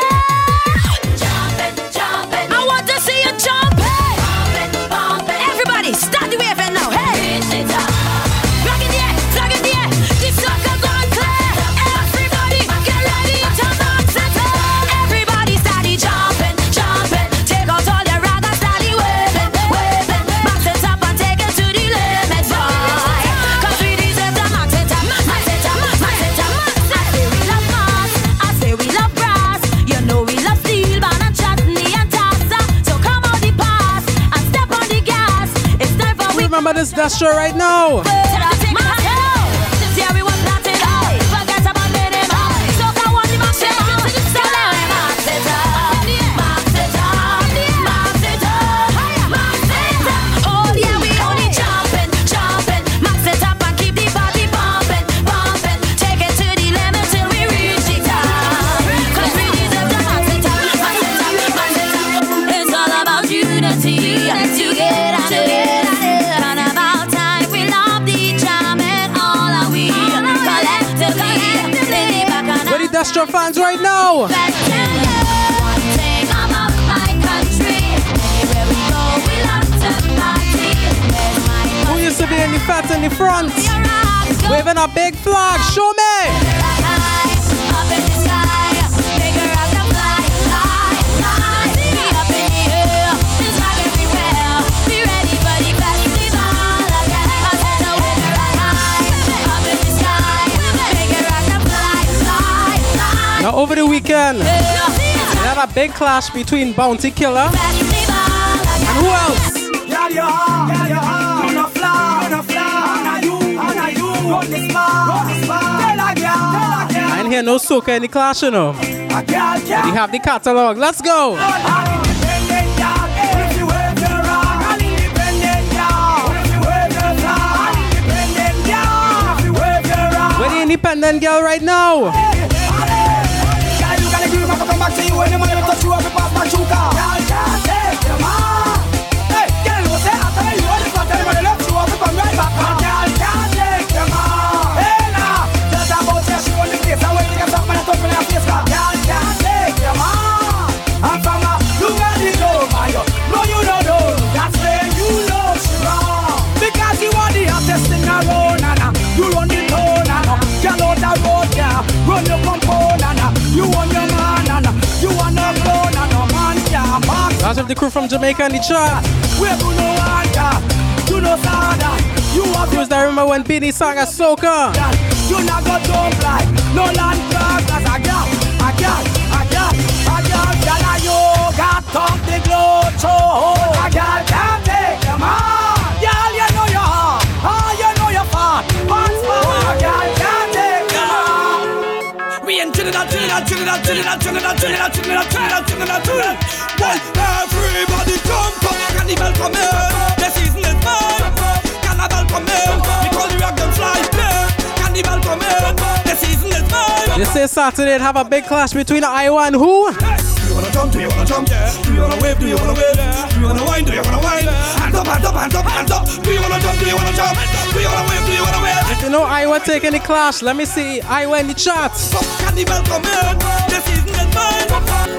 that show right now. We used to be in the fat in the front? Waving a big flag. Show me. Now over the weekend, we had a big clash between Bounty Killer and who else? You you you, you. I ain't hear no soca in the clash, you know. Girl. We have the catalog. Let's go. You arm. An independent girl, if you party when the man touch you, have to pass my shooter. Of the crew from Jamaica in the chat. Where you know water, you know soda, you have Who's that remember when Beenie sang a soca? you not go like no land crab, cause a girl, a girl, a girl, a girl, girl, a you got top the glow, so a girl can't take your man. Girl, you know your heart, oh, you know your fat, pants a girl can't take your man. We in Trinidad, Trinidad, Trinidad, Trinidad, Trinidad, Trinidad, Trinidad, Trinidad, Trinidad, Trinidad. Well, everybody jump up and Carnival come in, the season is mine. Carnival come in, we call you rock them fly. Carnival come in, the season is mine. They say Saturday have a big clash between Iwer and who? Do you wanna jump? Do you wanna jump? Do you wanna wave? Do you wanna wave? Do you wanna wine? Do you wanna wine? Hands up, hands up, hands up, hands up. Do you wanna jump? Do you wanna jump? Do you wanna wave? Do you wanna wave? You know Iwer taking the clash, let me see Iwer in the charts. Carnival come in, the season is mine.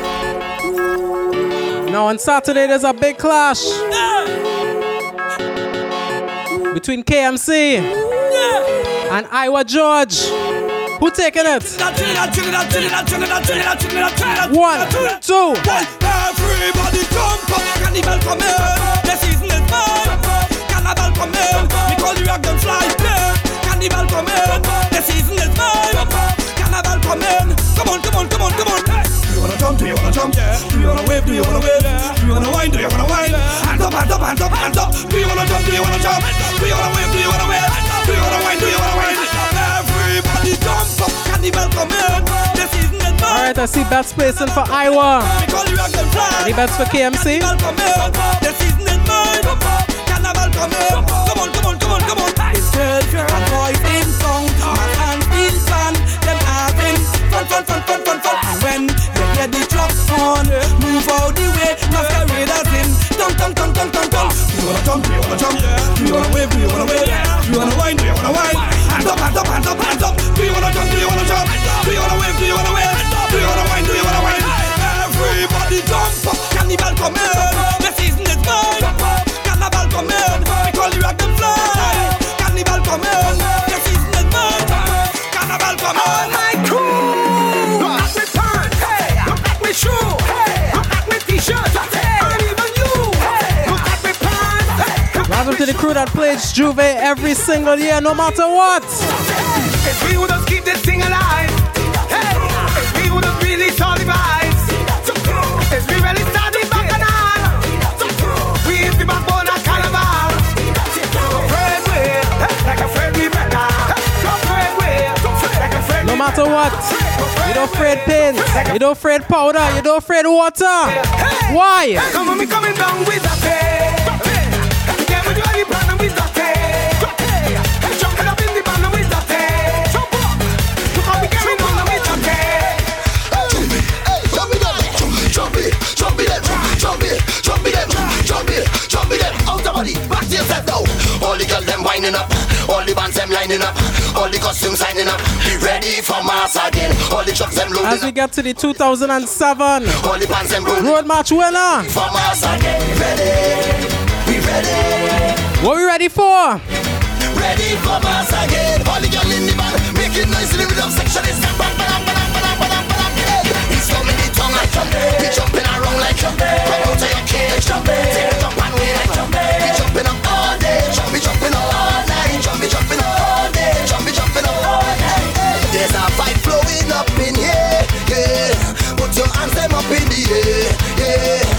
Now on Saturday there's a big clash between KMC and Iwer George. Who taking it? One, two. Everybody jump up, come in. The season is come in. We call you rock fly. Come in. The season is come in. Come on, come on, come on, come on. Do you wanna jump? Do you wanna jump? Do you wanna wave? Do you wanna wave? Do you wanna wine? Do you wanna wine? Hands up, hands up, hands up, hands up. Do you wanna jump? Do you wanna jump? Do you wanna wave? Do you wanna wave? Do you wanna wine? Do you wanna wine? Everybody jump up, carnival come in. The season is. Alright, I see bets placing for Iwer. We call you rock them fly. Any bets for KMC? Carnival come in. Is come. Come on, come on, come on, come on. Wanna jump? Do you wanna jump? Do you wanna wave? Do you wanna wave? Do you wanna wine? Do you wanna wine? Hands up, hands up, hands up, hands up. Do you wanna jump? Do you wanna jump? Do you wanna wave? Do you wanna wave? Do you wanna wine? Do you wanna wine? Everybody jump carnival come in. Crew that plays J'ouvert every single year, no matter what. It's we who just keep this thing alive. Hey, it's we who just really saw the vibes. It's we really started bacchanal. We is the backbone of carnival. Afraid we, like afraid we better. Afraid we, like afraid No matter what. You don't afraid paint. You don't afraid powder. You don't afraid water. Why? Come on, me coming down with the girls them winding up, all the bands them lining up, all the costumes signing up. Be ready for mass again. All the trucks them As we get to the 2007 all the bands them rolling Road March winner. for mass again. Ready, we ready, What we ready for? ready for mass again. All the girls in the band making noise in the rhythm section. It's bang bang bang bang bang bang bang. Hey, It's coming the tongue like we jumping around like come out of your cage. Take up day, jumping all night, jumping jumping all day, jumping jumping all night. There's a fight flowing up in here, yeah. Put your hands them up in the air, yeah.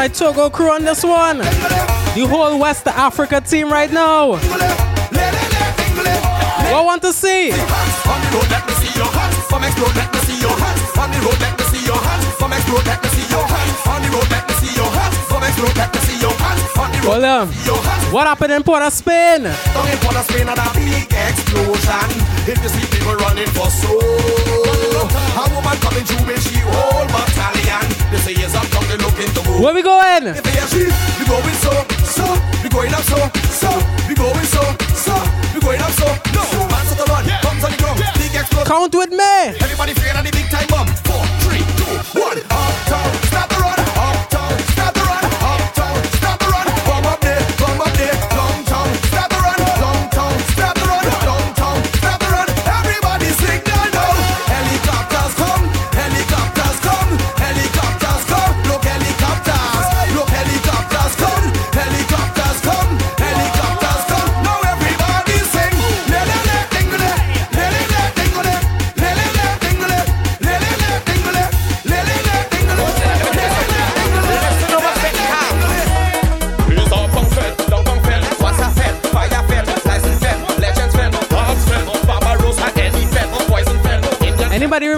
My Togo crew on this one. The whole West Africa team right now. What want to see? On the road, let me see your hands. From let me see your hands. On the road, let me see your hands. From let me see your hands. On the road, let me see your hands. From let me see your hands. On the road, Hold on. What happened in Port of Spain? Down in Port of Spain, and a big explosion. If you see people running for soul, a woman coming through with she whole battalion. They say yes, I'm coming looking to move. Where we going? If they are she, we going so, so, we going up so, so, we going so, so, we going up so. No, man, set the run, comes on the ground, big explosion. Count with me. Everybody fear of the big time bomb. Four,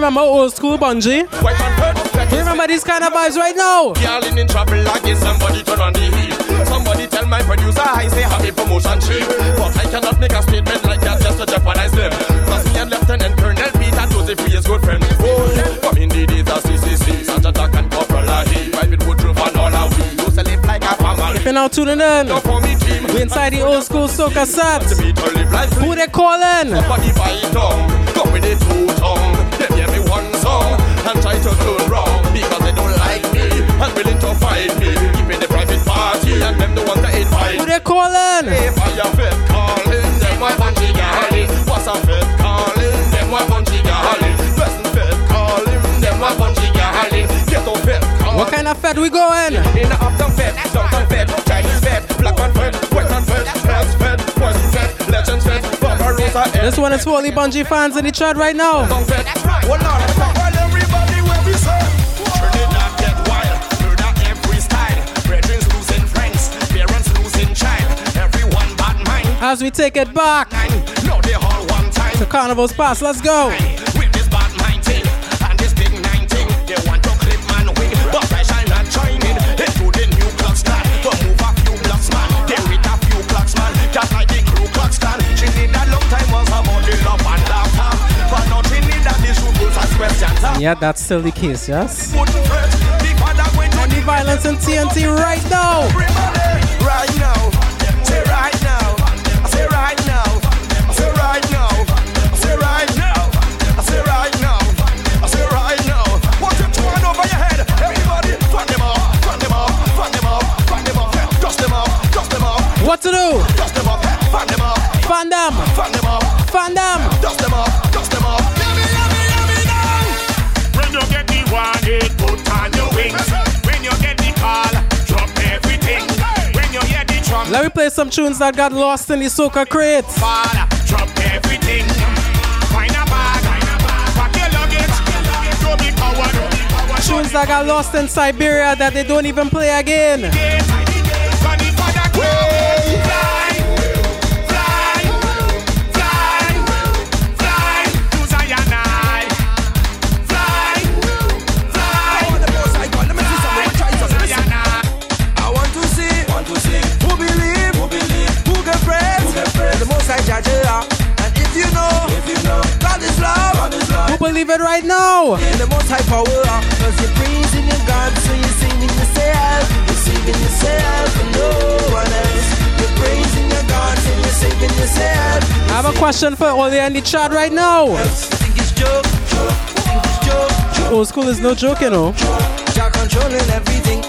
remember old school Bunji? Remember these kind of vibes right now? Girl in trouble again, somebody turn on the heat. Somebody tell my producer I say a promotion. But I cannot make a statement like that just to jeopardize them. Cause me and Lieutenant Colonel Peter Joseph is good friends. Oh, from in the days of CCC, Jack and Corporal. Private Woodruff and all our we. You sell it like a family. If you're now tuning in, we inside the old school soca set. Who they calling? Somebody buy tongue, with it two tongue. And try to turn wrong because they don't like me and willing to fight me. Keeping the private party and them the ones that invite. Who they calling? If I a fit calling, them what punchy galley. What's a fit calling? Them what punchy galley. Western fit calling, them what punchy galley. Get on fit calling. What kind of fed we going? In the uptown fed, downtown fed, Chinese fed, black man fed, western fed, Heads fed, poison fed, legends fed, Barbarossa This one is for all the Bunji fans in the chat right now. Well, Lord, love and laughter, but now Carnival's is Let's go. Yeah, that's still the case, yes? Wouldn't. The And violence in TNT right now. Fan them. fan them off, Fan them. dust them off, dust them off. When you get the warning, put on your wings. When you get the call, drop everything. When you hear the drum, Let me play some tunes that got lost in the soca crate. fall, drop everything. Find a bag, pack your luggage. Don't be coward. Tunes that got lost in Siberia that they don't even play again. Funny believe it right now? In the most high power, cause you're praising your God, so you're singing yourself, you're singing yourself, and no one else. You're praising your God, so you're singing yourself. I have a question for all you in the chat right now. You think it's joke, joke, think it's joke, joke. Old school is no joke, you know. You're controlling everything,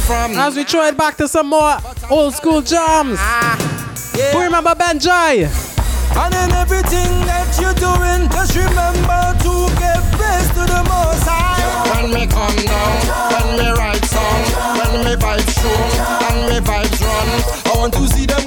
from. As we throw it back to some more old school jams. Ah, Who remember Benjai? And in everything that you're doing, just remember to give praise to the Most High. When me come down, when me write song, when me vibes strong, and me vibes run. I want to see them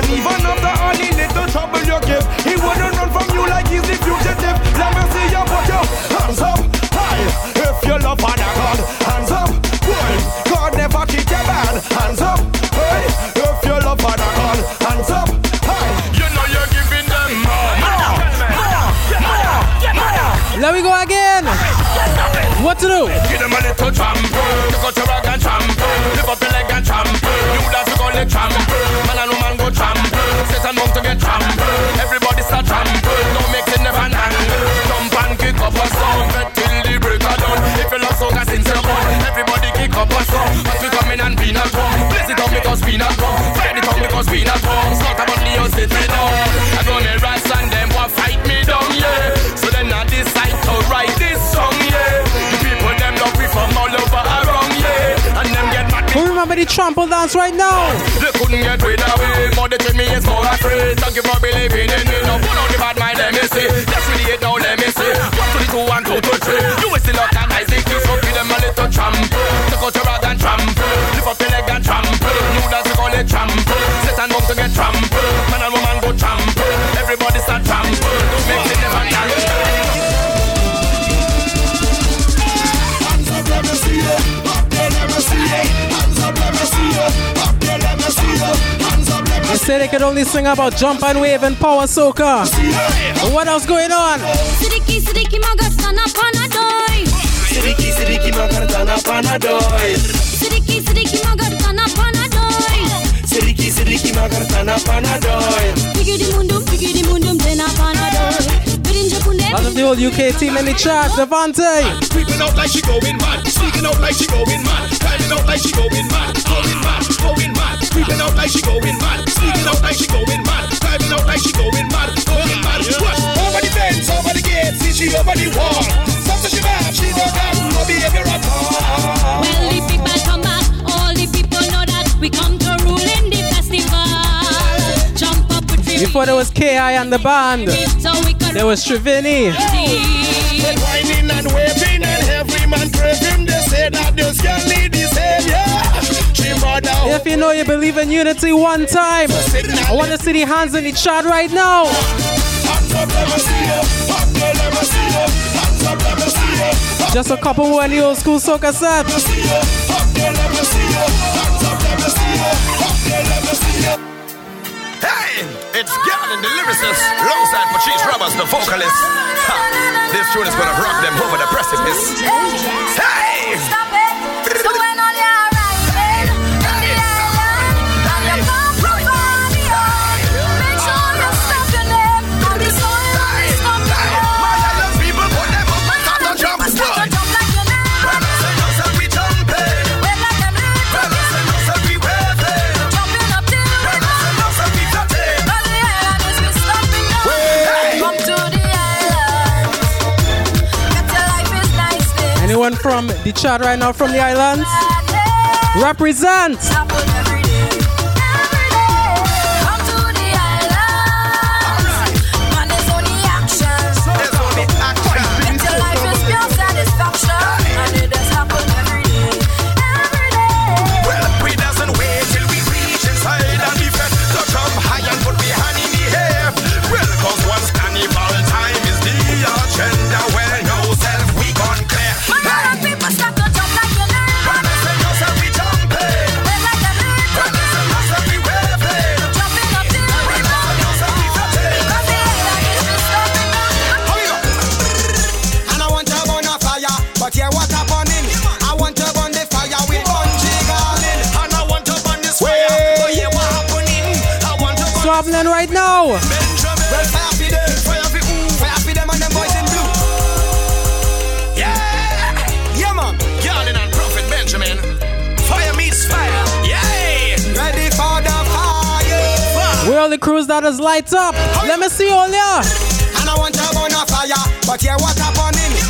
And even after any little trouble you give, he wouldn't run from you like he's the fugitive. Let me see you put your hands up high. If you love Father God, hands up. Boy, God never treat you bad. Hands up. Hey, if you love Father God, hands up high. You know you're giving them more, more, more, more, more. Let me go again. What to do? Give them a little trample. The trample dance right now? They couldn't get rid of me. Thank you for believing in me. Now could only sing about jump and wave and power soca. What else going on? Sidiki, Sidiki, Magatana, Panadoi. Sidiki, Sidiki, Magatana, Panadoi. Sidiki, Sidiki, Magatana, Panadoi. Sidiki, Sidiki, Magatana, Panadoi. Out of the whole UK team in the chat, Devante. Creeping out like she going mad. Sneaking out like she going mad. Climbing out like she going mad. Going mad, going mad. Creeping out like she going mad. Sneaking out like she going mad. Climbing out like she going mad. Going mad. What? Over the fence, over the gate, see she over the wall. Something she bad, she don't got no behavior at all. Well, the people come back, all the people know that we come Before there was KI and the band, So we could there was Trivini. Whining and waving and every man craving. They say that this can lead the savior. If you know you believe in unity one time, I want to see the hands in the chat right now. Hands up, let me see you. Up there, let me see you. Hands up, let me see you. Just a couple more in the old school soca set. Lyricist, alongside Patrice Roberts, the vocalist. Ha, this tune is gonna rock them over the precipice. Hey! From the chat right now from the islands? Represent. Fire. Where all the crews that is lights up? Let me see all ya. And I want to burn a fire, but yeah, what happening?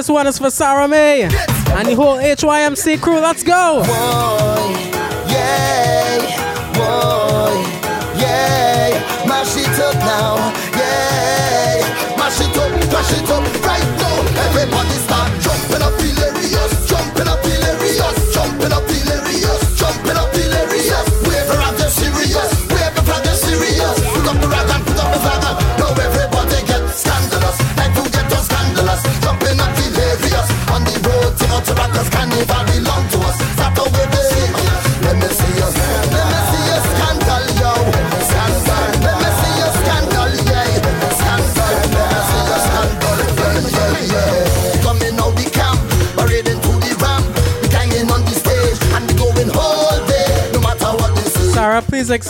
This one is for Sarah May and the whole HYMC crew. Let's go. Boy, yeah, boy, yeah. Mash it up now. Yeah, mash it up, mash it up.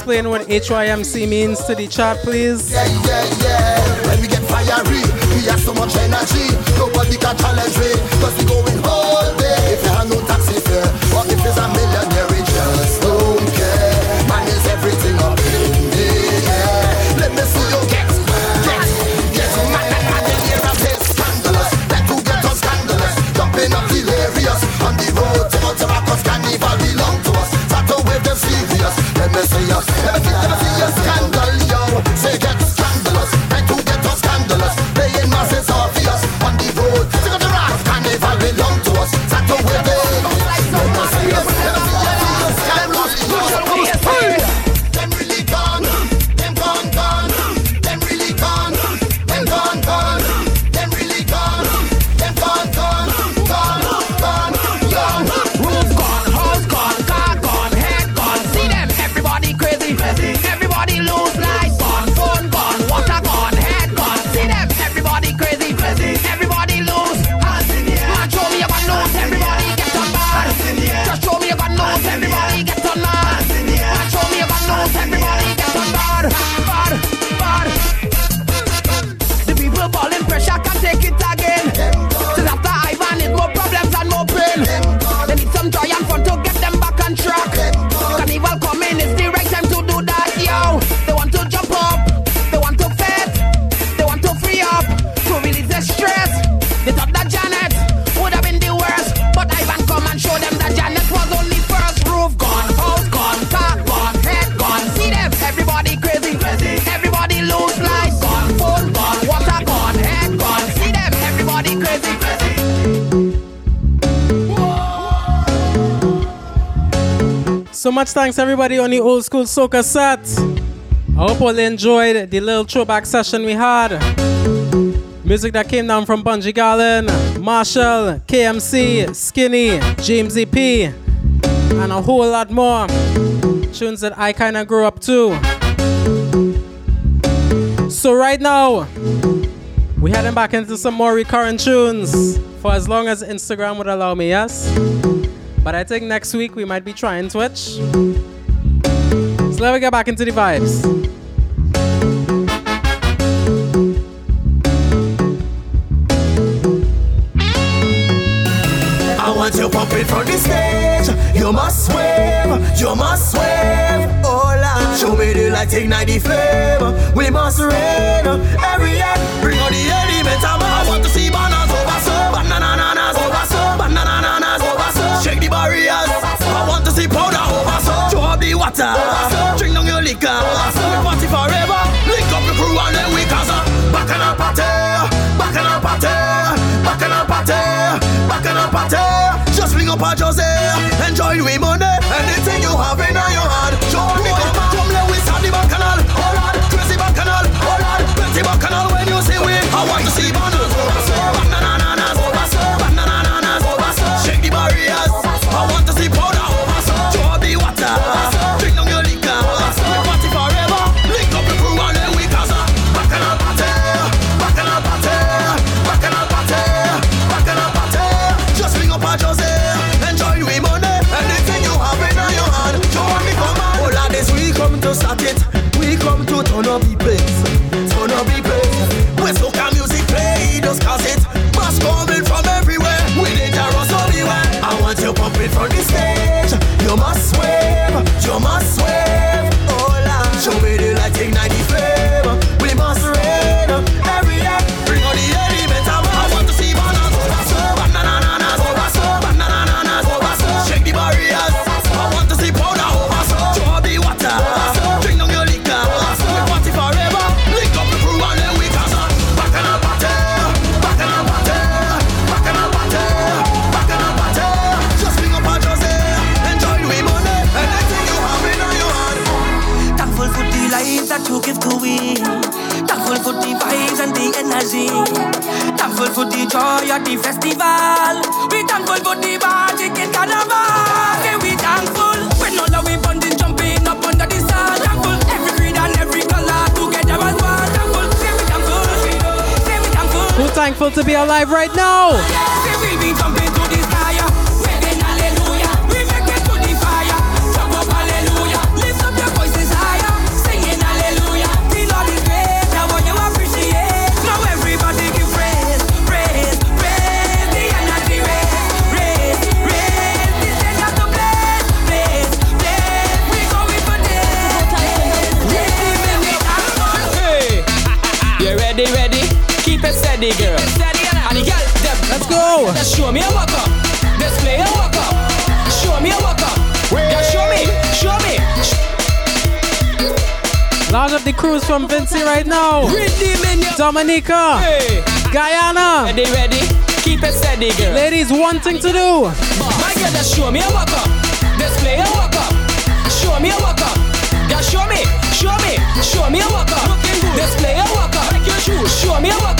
explain what HYMC means to the chat, please? Yeah, yeah, yeah. When we get fiery, we have so much energy. Nobody can challenge me, cause we going. So much thanks everybody on the old school soca set. I hope all enjoyed the little throwback session we had. Music that came down from Bunji Garlin, Machel, KMC, Skinny, James E.P., and a whole lot more. Tunes that I kinda grew up to. So right now, we're heading back into some more recurrent tunes for as long as Instagram would allow me, yes? But I think next week we might be trying Twitch. So let me get back into the vibes. I want you pumping from the stage. You must wave, you must wave. Oh Lord, show me the light, ignite the flame. We must rain every end. Bring on the element, warriors. I want to see powder over so. Throw up the water. Drink down your liquor. We party forever. Link up the crew and then we cause a back and a party. Back and a party. Back and a party. Back and a party. Just bring up our Jose. Enjoy we money. Anything you have in your hand. Show me come on. Come let we start the bacchanal. Oh lad. Crazy bacchanal. Oh crazy Plenty bacchanal when you see we. I want to see banana. The festival. We thankful for the party in carnival. Yeah, we thankful. When all of we bonding, jumping up under the sun. Thankful every creed and every color together as one. Thankful, yeah, we thankful. Yeah, we thankful. Who thankful to be alive right now? Yeah, Steady, girl. And the girl, them, let's go. Just show me a walk up. Display a walk up. Show me a walk up. Just show me, show me. Large up the cruise from Vincy right now. Redeem in your Dominica. Hey. Guyana. Ready, ready? Keep it steady, girl. Ladies, one thing to do. My girl, just show me a walk up. Display a walk up. Show me a walk up. Just show me, show me, show me a walk up. Display a walk up. Like your shoes. Show me a walk up.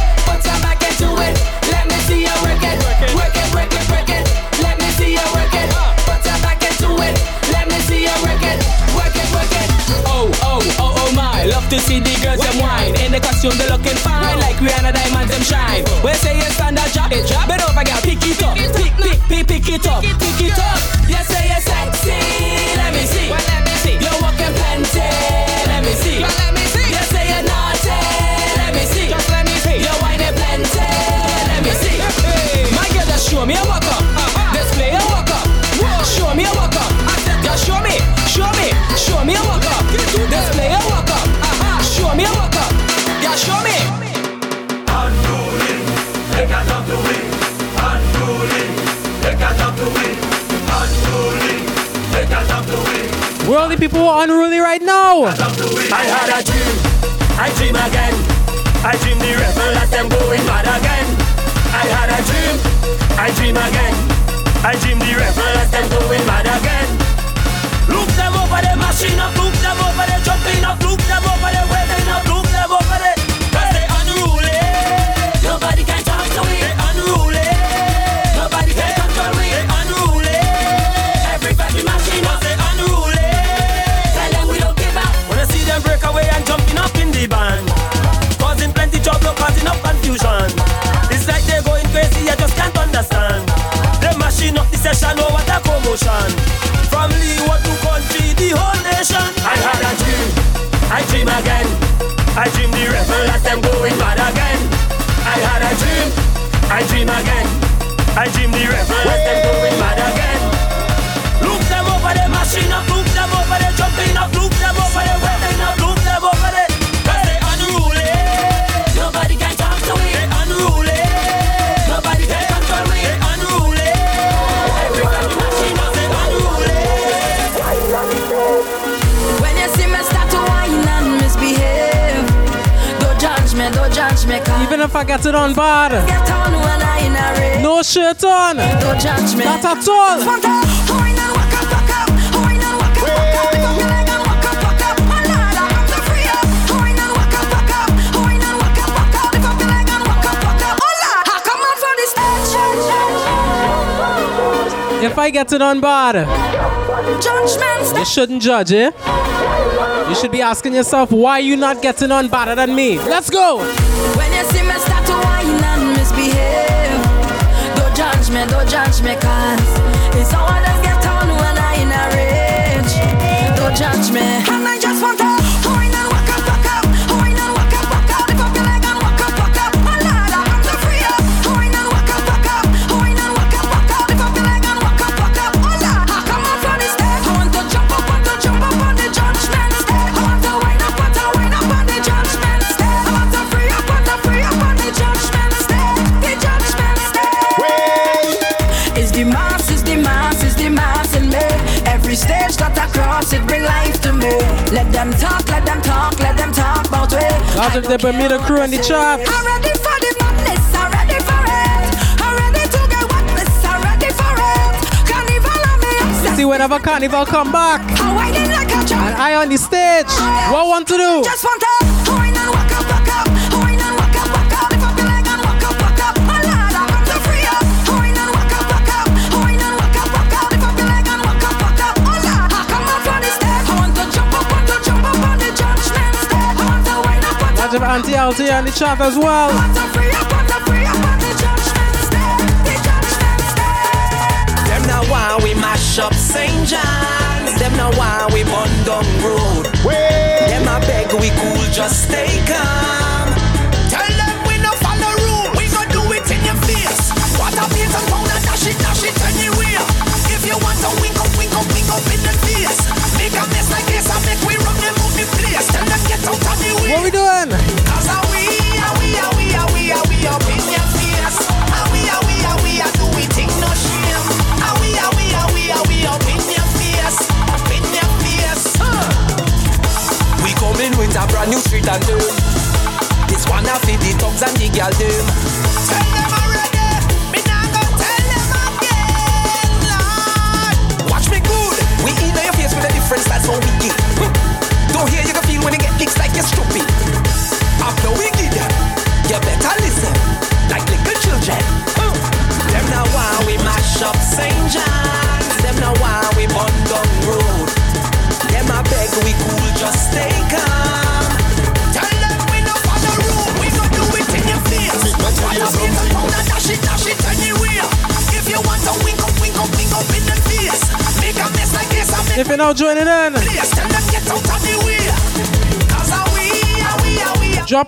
to see the girls them wine. In the costume they looking fine. Like we are the diamonds them shine. When say you stand up, drop it, drop it over, girl. Pick it up. Pick, pick, pick, pick it up. Pick it up. You say you're sexy. Let me see. Let me see. You're walking plenty. Let me see. Let me see. You say you're naughty. Let me see. Just let me see. You're whining plenty. Let me see. My girl, just show me a walk up. Uh-huh. Display a walk up. Show me a walk up. Just show me, show me, show me a walk up. Win. Worldly people who are unruly right now. I had a dream, I dream again. I dream the rebel that them going mad again. I had a dream, I dream again. I dream the rebel that them going mad again. Look them over up, look them over jumping up, look them over wedding session, oh what a commotion. From Leeward to country, the whole nation. I had a dream, I dream again. I dream the rebel that them going mad again. I had a dream, I dream again. I dream the rebel that them going mad again. Look them over the machine up, look them over the jumping up, look and walk up, walk up. Oh Lord, I come out for this stage. If I get it on bad, you shouldn't judge, eh? You should be asking yourself why you not getting on better than me. Let's go. Me, don't judge me, cause it's all I just get on when I in a rage. Don't judge me. And I just want to Out of the Bermuda crew and the charts. I'm ready for the madness, I'm ready for it. I'm ready to get witness, I'm ready for it. Carnival on me. You see, whenever Carnival come back, I'm like a and I on the stage, what want to do? Just want to with Auntie Alty on the chat as well. Them now why we mash up St. John. Them now why we bond road. Them I beg we cool, just stay calm.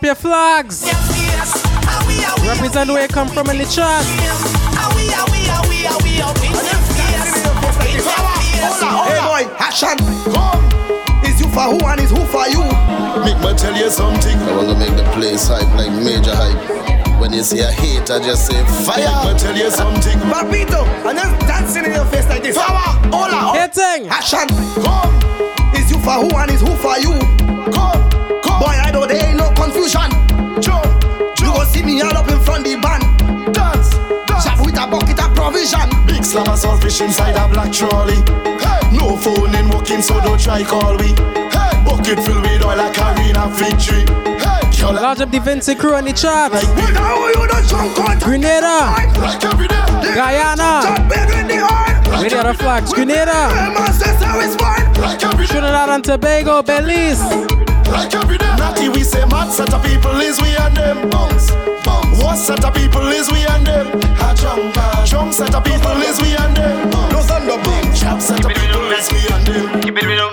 your flags. Represent where you come from in the chart. Hey boy, action, come. It's you for who and it's who for you. Make me tell you something. I want to make the place hype like major hype. When you see a hate, I just say fire. Make me tell you something. Papito, and then dancing in your face like this. Power, hola, hola. Hitting. Action, come. It's you for who and it's who for you confusion. Joe, Joe. You go see me all up in front the band. Dance, dance. Shop with a bucket of provision. Big slab of inside a black trolley. Hey. No phone in so don't try call. Hey. Bucket filled with oil like victory. Hey. Large up the Vincy crew on the chart. Grenada, Guyana, we other flags, Grenada, Trinidad and Tobago, Belize like every day. Natty, we say mad set of people is we and them. Bounce, bounce. What set of people is we and them? A jump, jump set of people is we and them. No stand up, big chap set of people is we and them. Keep it real,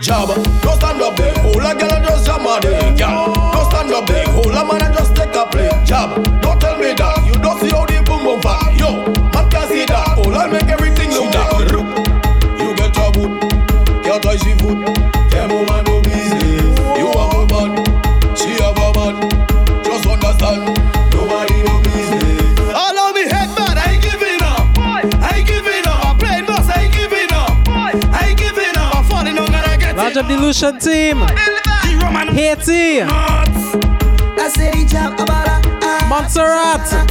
Job, no stand up, big. All a girl just jam a day, girl. No stand up, big. All a man just take a play, job. Revolution Team. Haiti. Montserrat.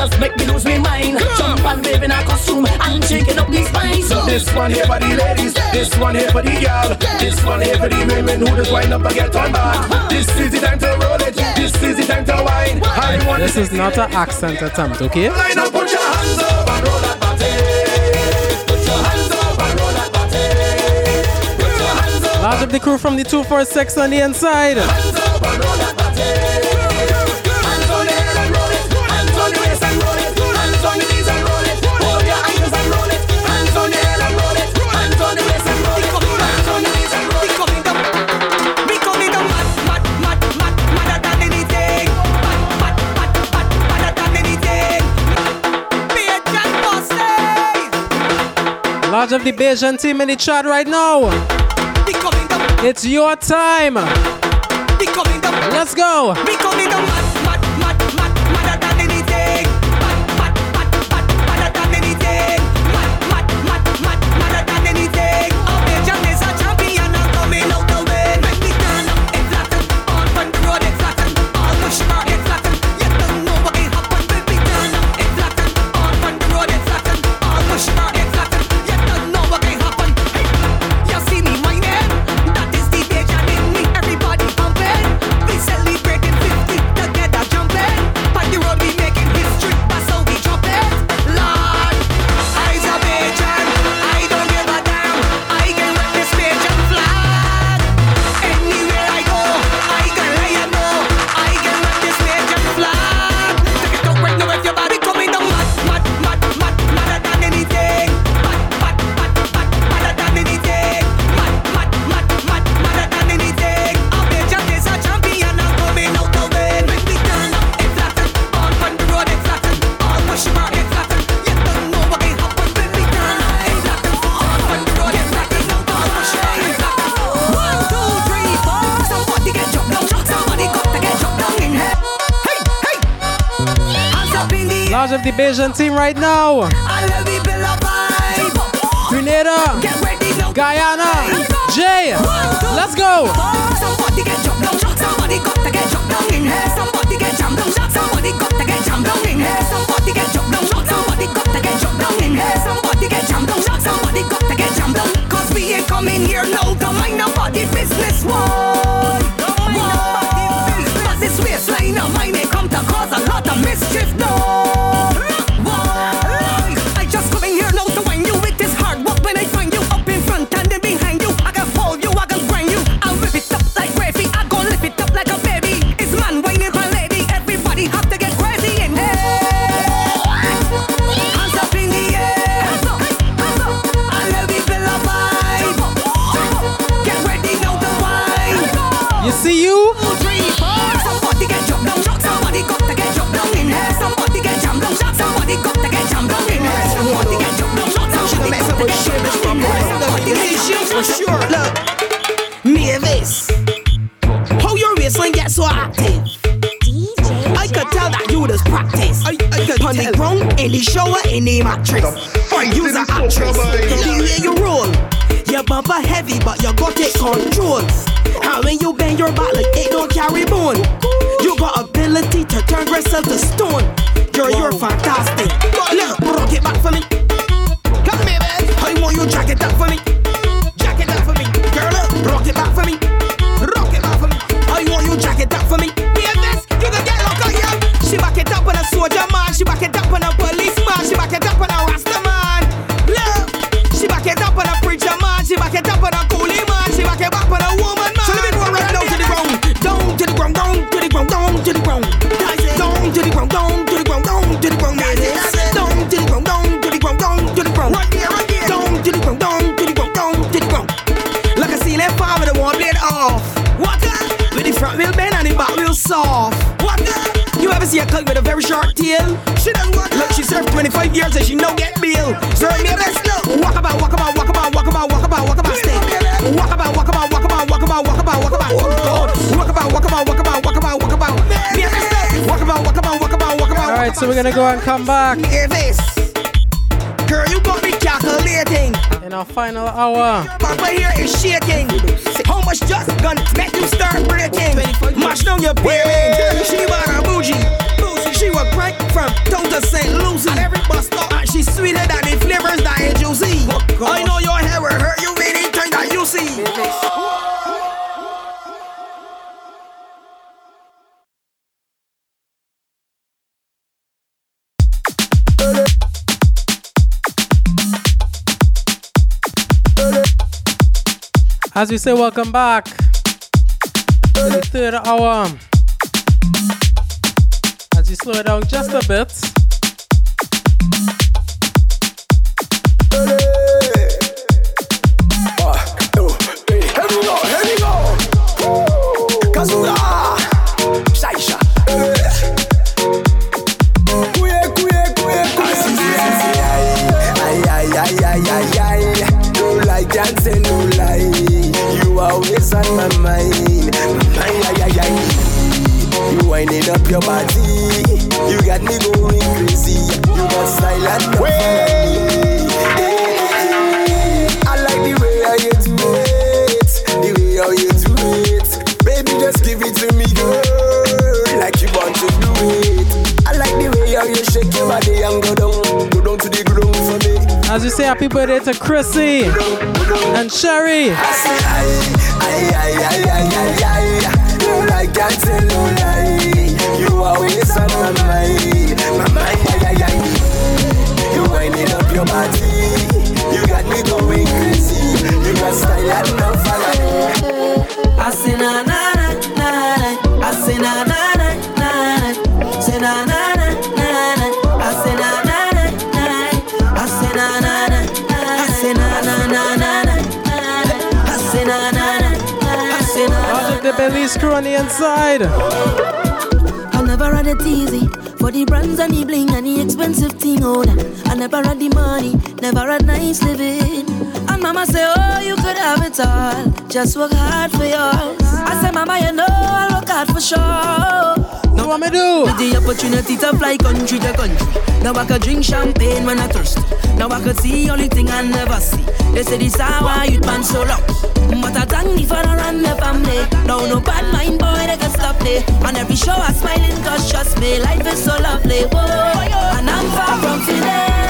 just make me lose my mind. Jump and wave in a costume and shaking up these spine. So this one here for the ladies, this one here for the y'all, this one here for the women who just wind up and get on bad. This is the time to roll it, this is the time to wine. This is not an accent attempt, okay? Line up, put your hands up and roll that body. Large of the crew from the 246 on the inside. charge of the Bajan team in the chat right now. It's your time. Let's go. Vision team right now. Grenada, Guyana, Jay, let's go. Somebody get down, somebody got to get down in here. Somebody get down, somebody got to get down in here. Somebody get down, somebody got to get down in here. Somebody get down, somebody got to get we ain't coming here now, don't mind nobody's business. One. actress. You's an actress. The way you roll, your bumper heavy, but you got it controlled. And when you bend your back, like it don't carry bone. You got ability to turn yourself to so we're gonna go and come back. Hear this. Girl, you got me calculating. In our final hour. Papa here is shaking. How much just gonna make you start breaking? Mash down your beard. She bought a bougie. Bougie. She was crank from down to St. Lucie. Every bus stop. And she's sweeter than the flavors that ain't juicy. Oh, I know your hair will hurt you anytime that you see. As we say, welcome back the third hour. As we slow down just a bit. You to style and Sherry. I say na na na na. I say na na na. Out of the Belize crew on the inside. I never had it easy for the brands and the bling and the expensive thing. Oh, that. I never had the money, never had nice living. And mama say, Oh, you could have it all. Just work hard for yours. I say, Mama, you know I'll work hard for sure. Now what me do? With the opportunity to fly country to country. Now I could drink champagne when I thirst. Now I could see only thing I never see. They say this hour youth man so long. But I thank the father and the family. Now no bad mind boy they can stop me. On every show I smiling cause trust me, life is so lovely. Whoa, and I'm far from finished.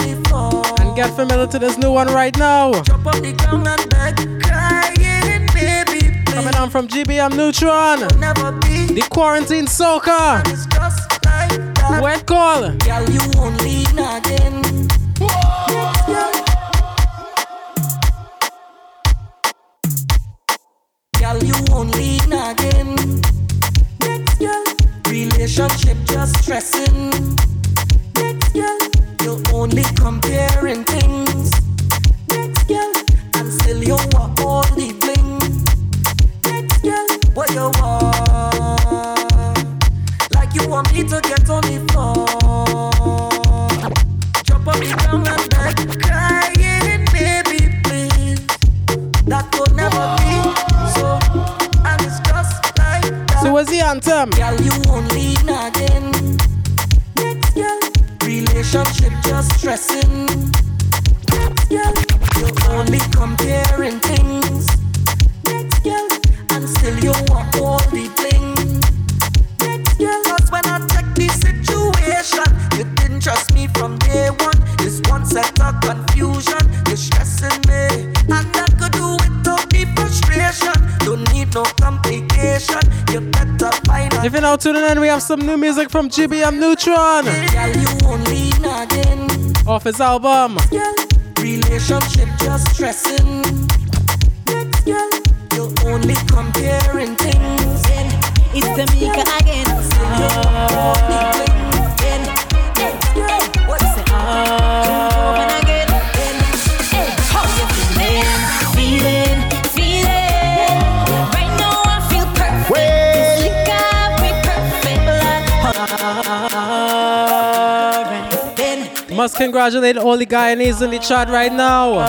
The floor. And get familiar to this new one right now. Jump on the ground and beg, crying, baby, please. Coming on from GBM Nutron. The quarantine soca. It's just like that. Wet call. Have some new music from GBM Nutron. girl you only nagging. Off his album. Relationship just stressing. Next girl, you're only comparing things. It's Tamika again. Over Must congratulate all the Guyanese in the chat right now.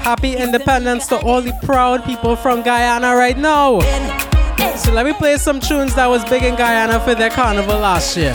Happy independence to all the proud people from Guyana right now. So let me play some tunes that was big in Guyana for their carnival last year.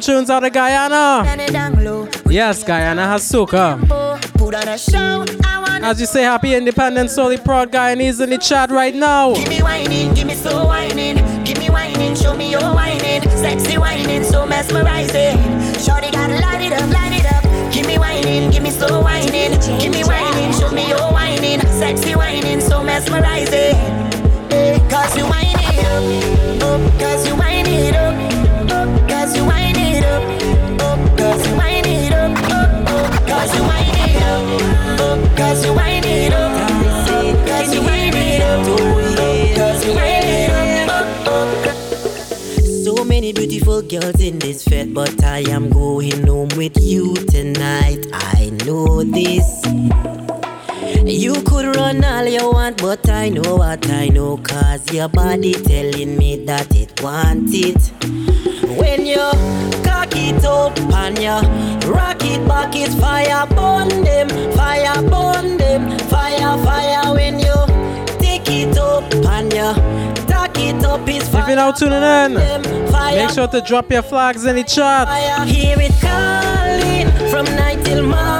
Some tunes out of Guyana. Yes, Guyana has soca. As you say, happy independence, solely proud Guyanese in the chat right now. Give me whining, give me slow whining, give me whining, show me your whining, sexy whining, so mesmerizing. Shorty gotta light it up, light it up. Give me whining, give me slow whining, give me whining, show me your whining, sexy whining, so mesmerizing. Girls in this fete, but I am going home with you tonight. I know this. You could run all you want, but I know what I know, cause your body telling me that it wants it. When you cock it up and you rock it back, it's fire burn them, fire burn them, fire, fire. When you take it up and you If you're now tuning in, make sure to drop your flags in the chat. Hear it calling from night till morning,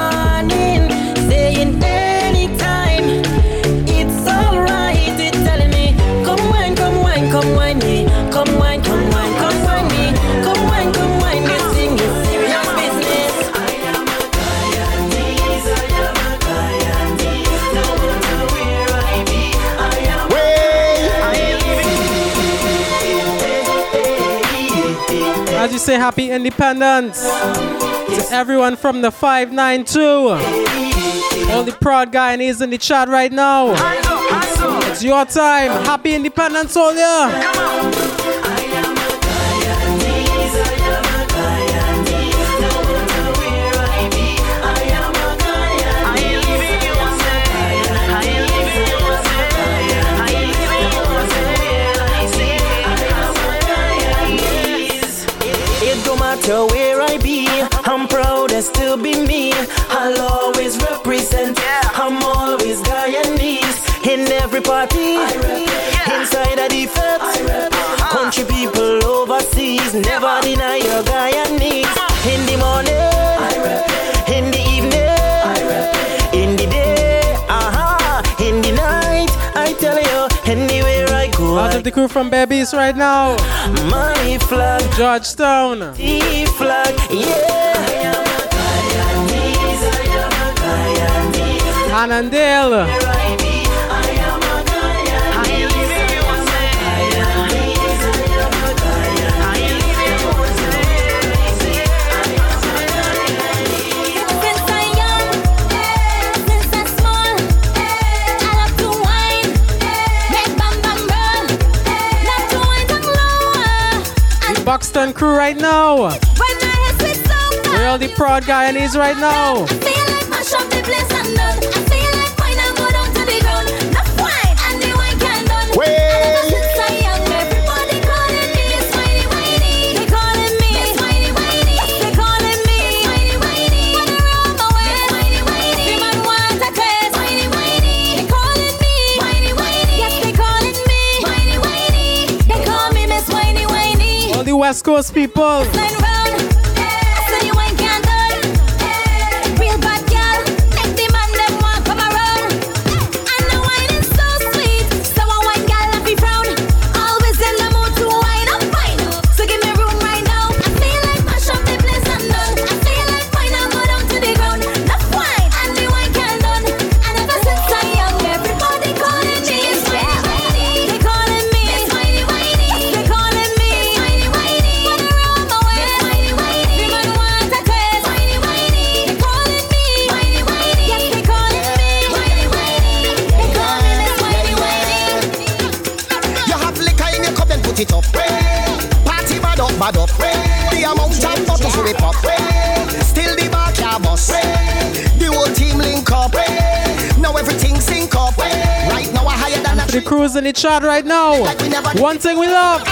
say, happy independence to everyone from the 592. All the proud Guyanese in the chat right now. It's your time. Happy independence, all matter where I be, I'm proud and to be me. I'll always represent. I'm always Guyanese in every party. Inside of the country people overseas never deny your Guyanese. In the morning, in the evening, in the day, ah uh-huh. in the night. I tell you, anywhere I go. Out of the crew from Berbice right now. My flag. George Crosstown. E-flag, yeah. Annandale. Rockston crew right now. Where all the proud Guyanese right now. West Coast people. cruising the chart right now. One thing we love.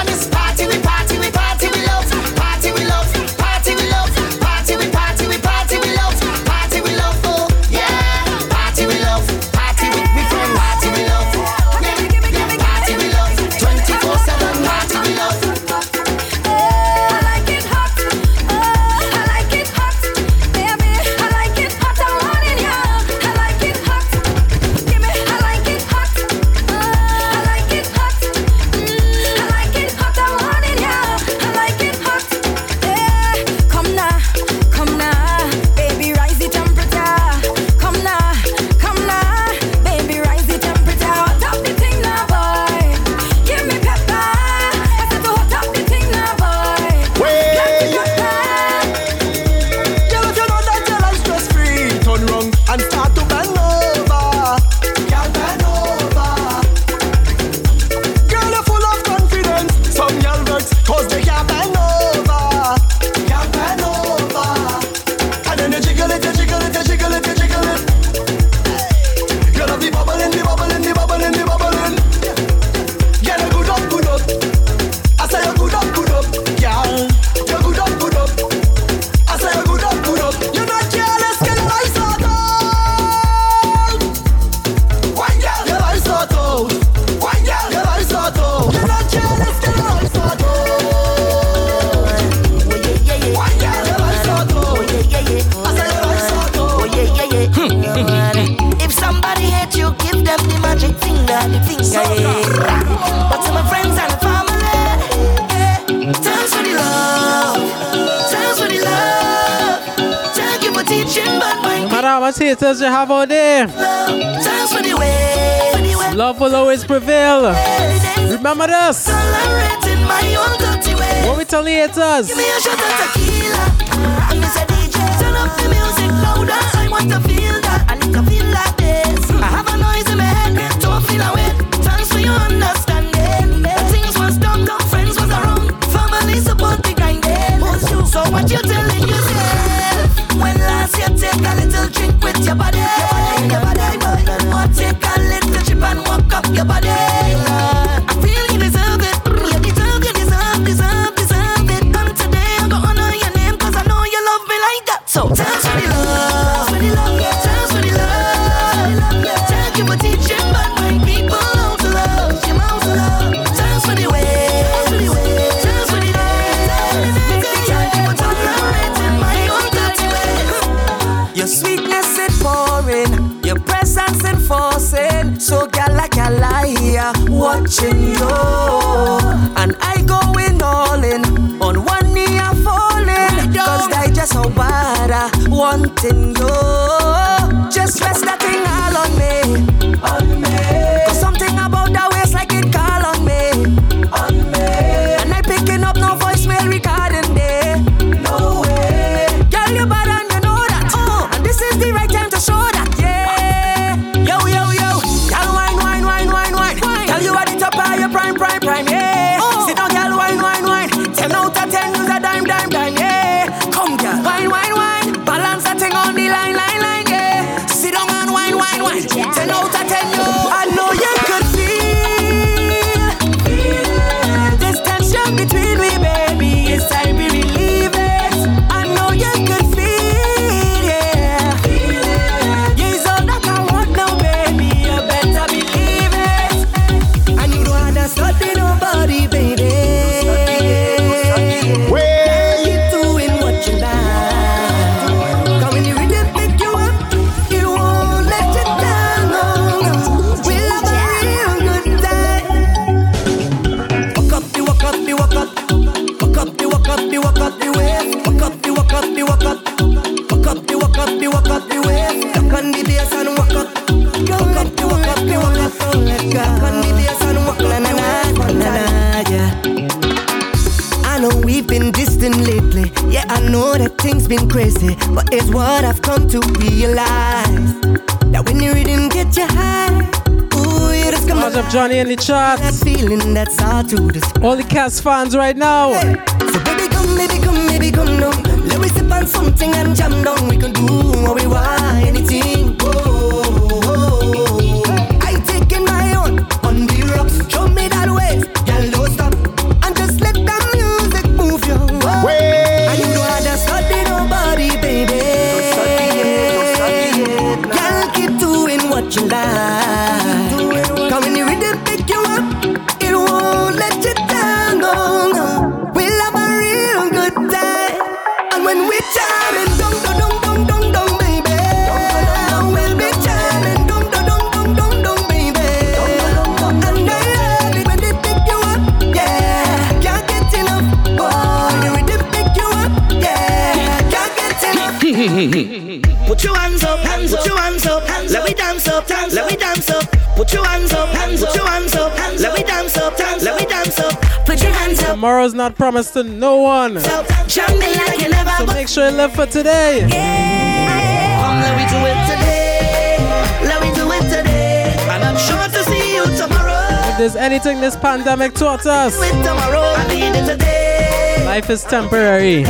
battles you have out there. Love will always prevail. Remember this. What we tell the haters? I have a noise in my head, don't feel away. Thanks for your understanding. letting go. in the charts. That feeling that's hard to describe. All the Cavs fans right now. So baby come, baby come, baby come. Let me sip on something and jam down. We can Tomorrow's not promised to no one. So, so make sure you live for today. Yeah. Oh, let me do it today. Let me do it today. And I'm sure to see you tomorrow. If there's anything this pandemic taught us, life is temporary.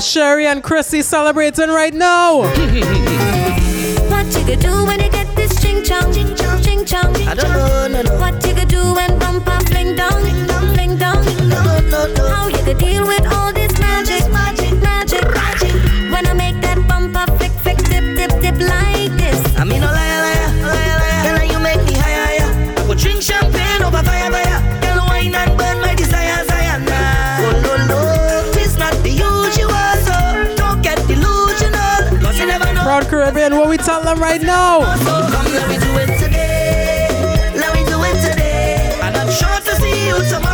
Sherry and Chrissy celebrating right now. what you gonna do when you get this ching chong? Ching chong, ching chong. I don't know, no, no. What you gonna do when we tell them right now. Come, let me do it today. Let me do it today. And I'm sure to see you tomorrow.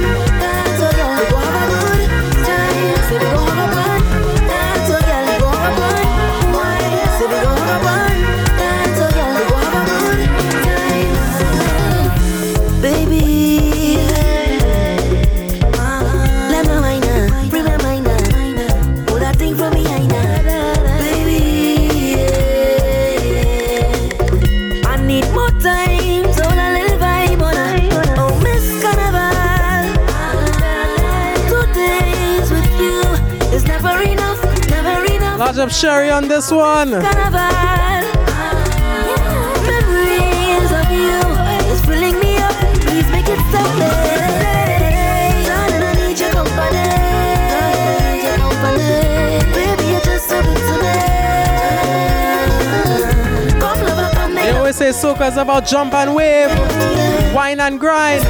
Sherry on this one. They always say soca's about jump and wave, wine and grind,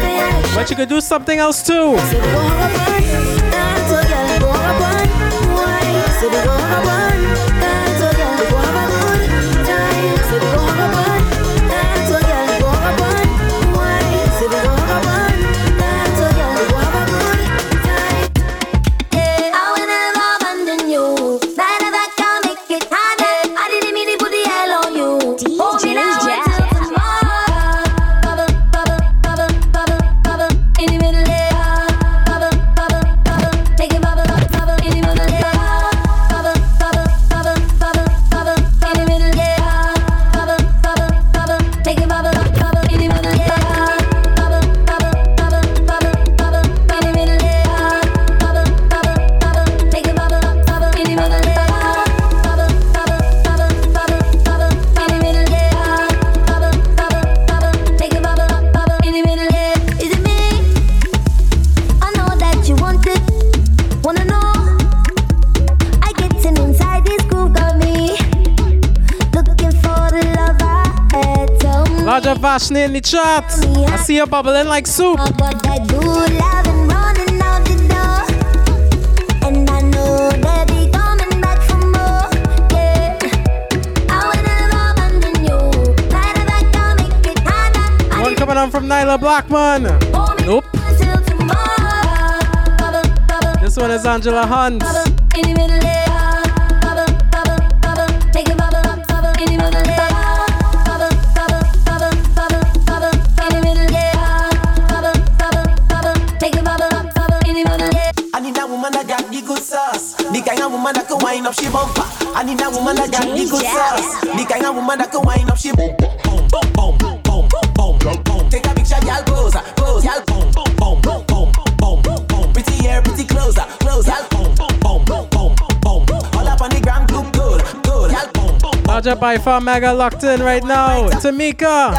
but you could do something else too. smashing it in the charts. I see you bubbling like soup. One coming on from Nailah Blackman. Nope. This one is Angela Hunte. bumper. I need a woman that got the good sauce. The kind of woman that can wind up she boom, boom, boom, boom, boom, boom, boom, boom. Take a picture, y'all pose, pose, y'all boom, boom, boom, boom, boom, boom, boom, boom. Pretty hair, pretty clothes, clothes, y'all boom, boom, boom, boom, boom, boom. All up on the gram, good, good, y'all boom, boom. Roger by far mega locked in right now. Tamika.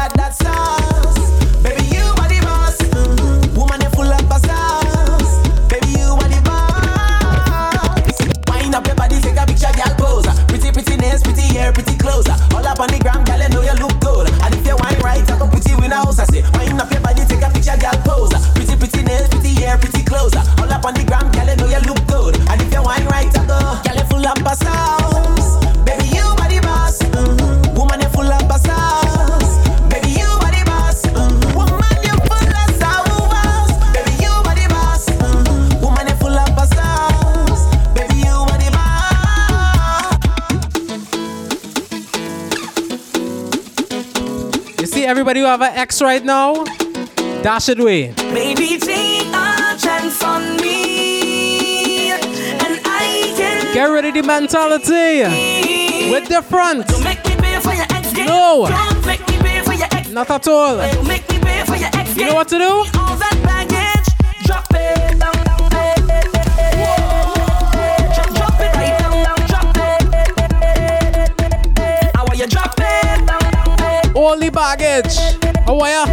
Anybody who have an ex right now, dash it away. Take a chance on me. And I can Get rid of the mentality. with the front. Don't make me pay for your ex. No. Don't make me pay for your ex. Not at all. Don't make me pay for your ex. You know what to do? baggage. Oh, How are ya?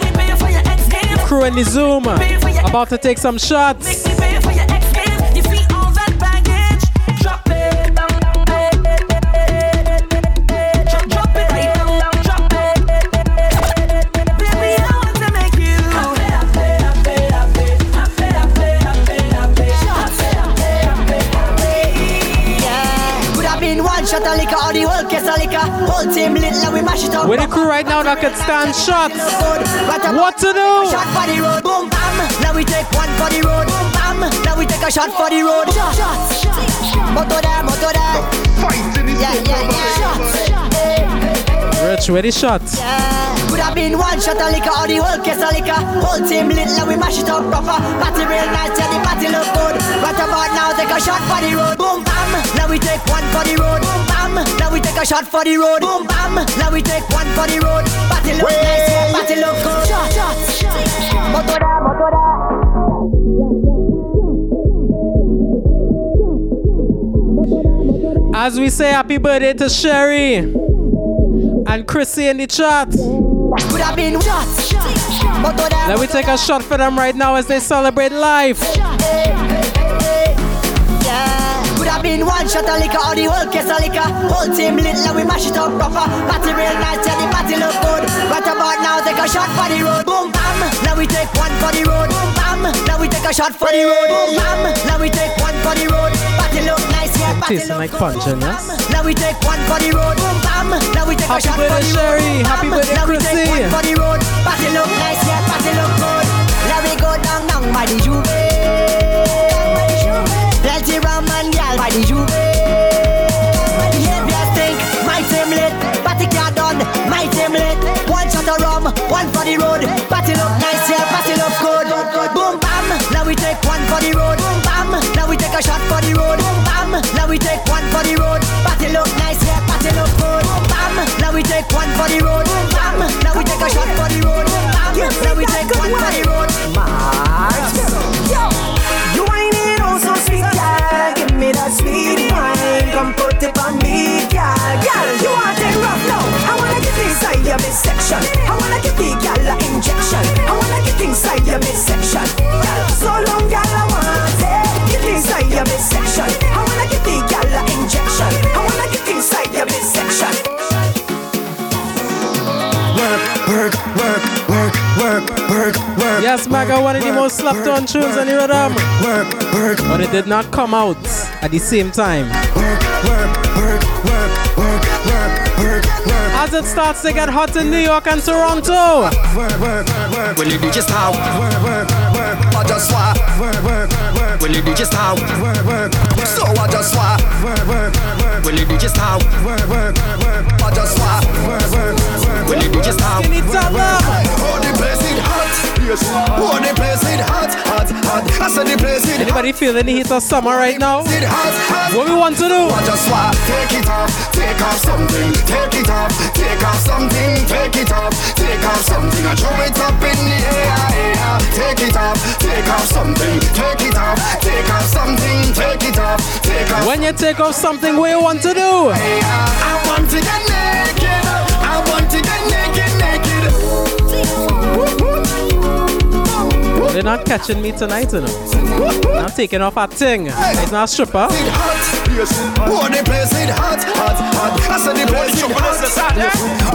Me pay for your ex game. Crew in the Zoom. About to take some shots. With the crew right now that could stand shots. What to do? Shot for the road, boom bam. Now we take one for the road, boom bam. Now we take a shot for the road. Shots. Moto there, moto there. Yeah, yeah, yeah. Shots. Rich, where the shots? Could have been one shot of liquor or the whole case of liquor. Whole team lit, now we mash it up proper. Party real nice, yeah, the party look good. Right about now, take a shot for the road, boom bam. Now we take one for the road, boom bam. Now we take a shot for the road, boom bam. Now we take one for the road. Party look nice, yeah, party look good. Shot, shots. Moto there, moto there. As we say happy birthday to Sherry and Chrissy in the chat. Could have been shots. Let me take a shot for them right now as they celebrate life. Could have been one shot of liquor or the whole case of liquor. Whole team lit, now we mash it up proper. Party real nice, yeah, the party look good. Right about now, take a shot for the road, boom bam. Now we take one for the road, boom bam. Now we take a shot for the road, boom bam. Now we take one for the road. Party look nice, yeah, party Tasting like punching, eh, yes? Now we take one for the road, boom bam. Now we take Happy a shot for the road, boom, Happy birthday, Now we take one for the road. Party look nice, yeah, party look good. Now we go down, down by the J'ouvert. Plenty rum and gal by the J'ouvert. Behavior stink, my team lit. Party car done, my team lit. One shot of rum, one for the road. Party look nice, yeah, party look good. Boom bam, now we take one for the road. Boom bam, now we take a shot for the road. Your midsection. I wanna give the girl a injection. I wanna get inside your midsection. Girl, so long, girl, I want it. Get inside your midsection. I wanna give the girl a injection. I wanna get inside your midsection. Work, work, work, work, work, work, work. Yes, Maga, one of the most slapped on tunes on the rhythm. Work, work, But it did not come out at the same time. work, work, work, work, work as it starts to get hot in New York and Toronto. When you do DJ style, I just slap. When you do DJ style, so I just slap. When you do DJ style, I just slap. When you do just how? Place it hot. Yes, oh the place it hot, hot, hot. I said the place it Anybody feeling the heat of summer right now? it hot, hot. What we want to do? I just swap. Take it off, take off something, take it off, take off something, take it off, take off something. I throw it up in the air, air. Take it off, take off something, take it off, take off something, take it off, take off. When you take off something, what you want to do? I want to get naked. They're not catching me tonight, you know. I'm taking off a thing. It's not a stripper. It hot. Oh, the place it hot, hot, hot. I said the place it hot.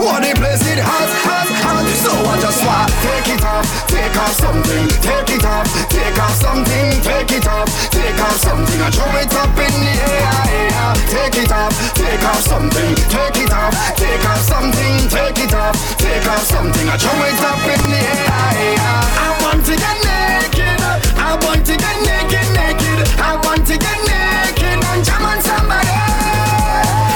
Oh, the place it hot, hot, hot. So I just want take it off, take off something, take it off, take off something, take it off, take off something. I throw it up in the air. Take it off, take off something, take it off, take off something, take it off, take off something. I throw it up in the air, want to get naked, I want to get naked, naked. I want to get naked and jam on somebody.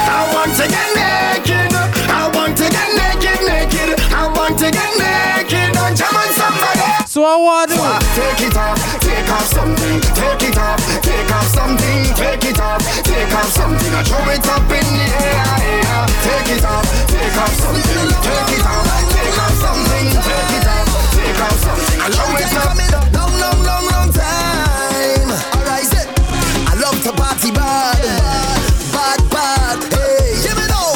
I want to get naked, I want to get naked, naked. I want to get naked and jam on somebody. So I want to do. Take it off, take off something, take it off, take off something, take it off, take off something. I throw it up in the air, air. Take it off, take off something, take it off, take off something, take it off, take off something. A long time coming up, long, long, long, long time. Alright, sit. I love to party bad, bad, bad. Hey, give me now.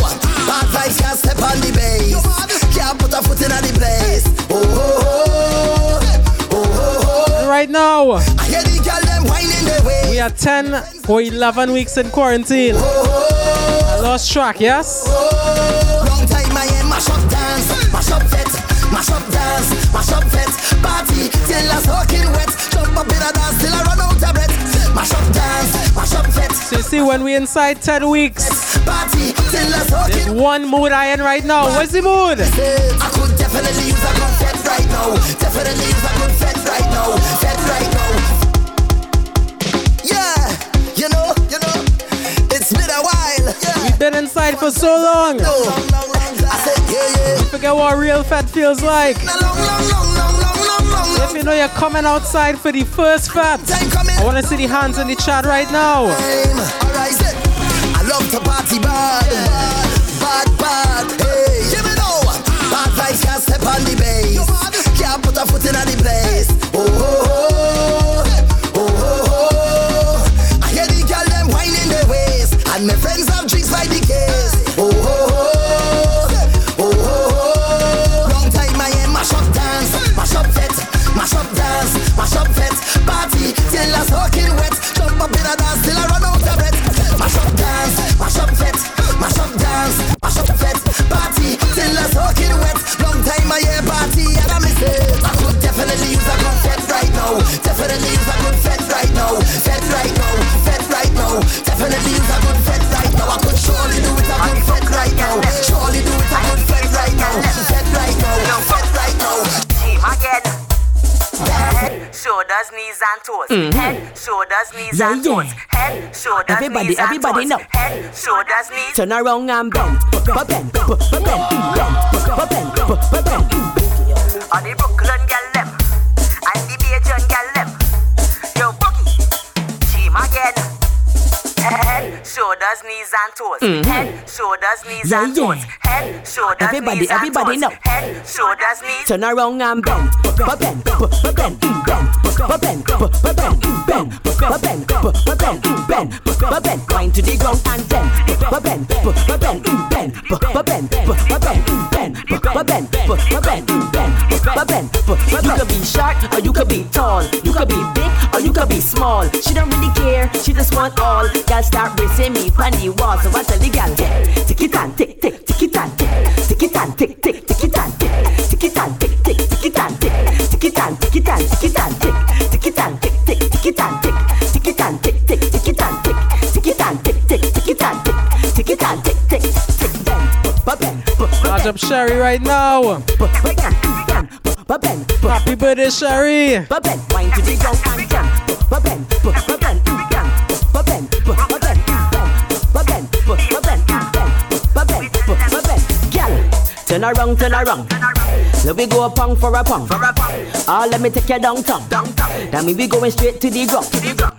Bad vibes can't step on the bass. Can't put a foot in the place. Oh, oh, oh, oh, oh. oh. Right now. I hear the girl them whining their way. We are ten or eleven weeks in quarantine. Oh, oh, oh. I lost track, yes. Oh, oh oh. long time I am mash up dance, mash up dance mash up dance, mash up fete. Party till I'm soaking wet. Jump up in a dance till I run out of breath. Mash up dance, mash up fete. So you see, when we inside 10 weeks, Party till I'm soaking there's one mood I in right now. What's the mood? I could definitely use a good fete right now. Definitely use a good fete right now. Fete right now. Yeah, you know, you know, it's been a while. Yeah. We've been inside for so long. I said, yeah, yeah. You forget what real fete feels like. If you know you're coming outside for the first fete, I want to see the hands in the chat right now. I love to party bad, bad, bad. Hey, give me know. Bad vibes can't step on the bass. Can't put a foot in the place. Oh, oh, shoulders, knees and toes. Mhm. Head, shoulders, knees Yeah, and yeah. toes. Head, shoulders, Everybody, knees and everybody toes. know. Head, shoulders, knees. Turn around and bend, bend, bend, bend, bend, bend, bend, bend. On the Brooklyn girl them and the Bajan girl them. Yo boogie, team again. Head, shoulders, knees and toes. Mhm. Head, shoulders, knees Yeah, and yeah. toes. Head, shoulders, Everybody, knees and toes. everybody toes. know. Head, shoulders, knees. Turn around and bend, bend, bend, bend, bend, bend, bend, bend, bend, bend, bend, bend, bend. Wind to the ground and bend, bend, bend, bend, bend, bend, bend, bend, bend, bend, bend. You could be short or you could be tall. You could be big or you could be small. She don't really care. She just want all. Girl start racing me on the wall. So I tell the girl, tick it and tick, tick, tick it and tick, tick it and tick, tick, tick it and tick, tick it and tick it and tick it and tick it and tick, tick it and tick, tick, tick it and tick, tick it and tick, tick, tick it and tick, tick it and tick, tick, tick it and tick, tick it and tick, tick, tick, bend, Charge up Sherry right now. Happy birthday, Sherry. Wine to the ground and jam. Jam. Turn around, turn around. Let me go a pong for a pong. For a pong. Ah, let me take you downtown. Downtown. Now me we going straight to the ground. To the drum.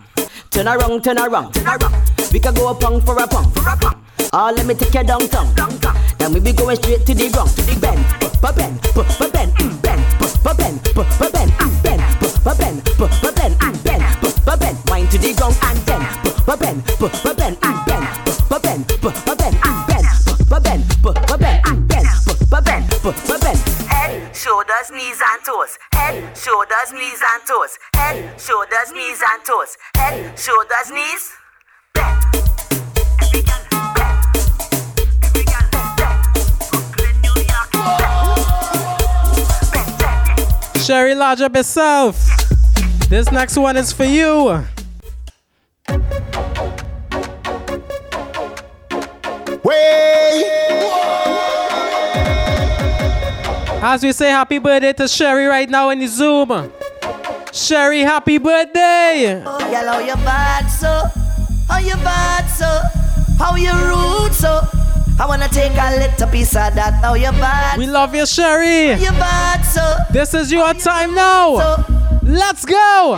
Turn around, turn around. Turn around. We can go a pong for a pong. For a pong. Ah, let me take you downtown. Downtown. Now we be going straight to the ground. To the bend, ba bend, ba bend, bend, ba bend, ba bend, bend, ba bend, ba bend, bend, ba bend. Wind to the ground and bend, ba bend, ba bend, bend, ba bend, ba bend, bend, ba bend, ba bend, ba bend shoulders, knees and toes. Head, shoulders, knees and toes. Head, shoulders, knees and toes. Head, shoulders, knees. Sherry, large up yourself. This next one is for you. As we say happy birthday to Sherry right now in the Zoom. Sherry, happy birthday! Oh, girl, how you bad so? How you bad so? How you rude so? I wanna take a little piece of that. How you bad? We love you, Sherry. How you bad so? This is your time now. Let's go.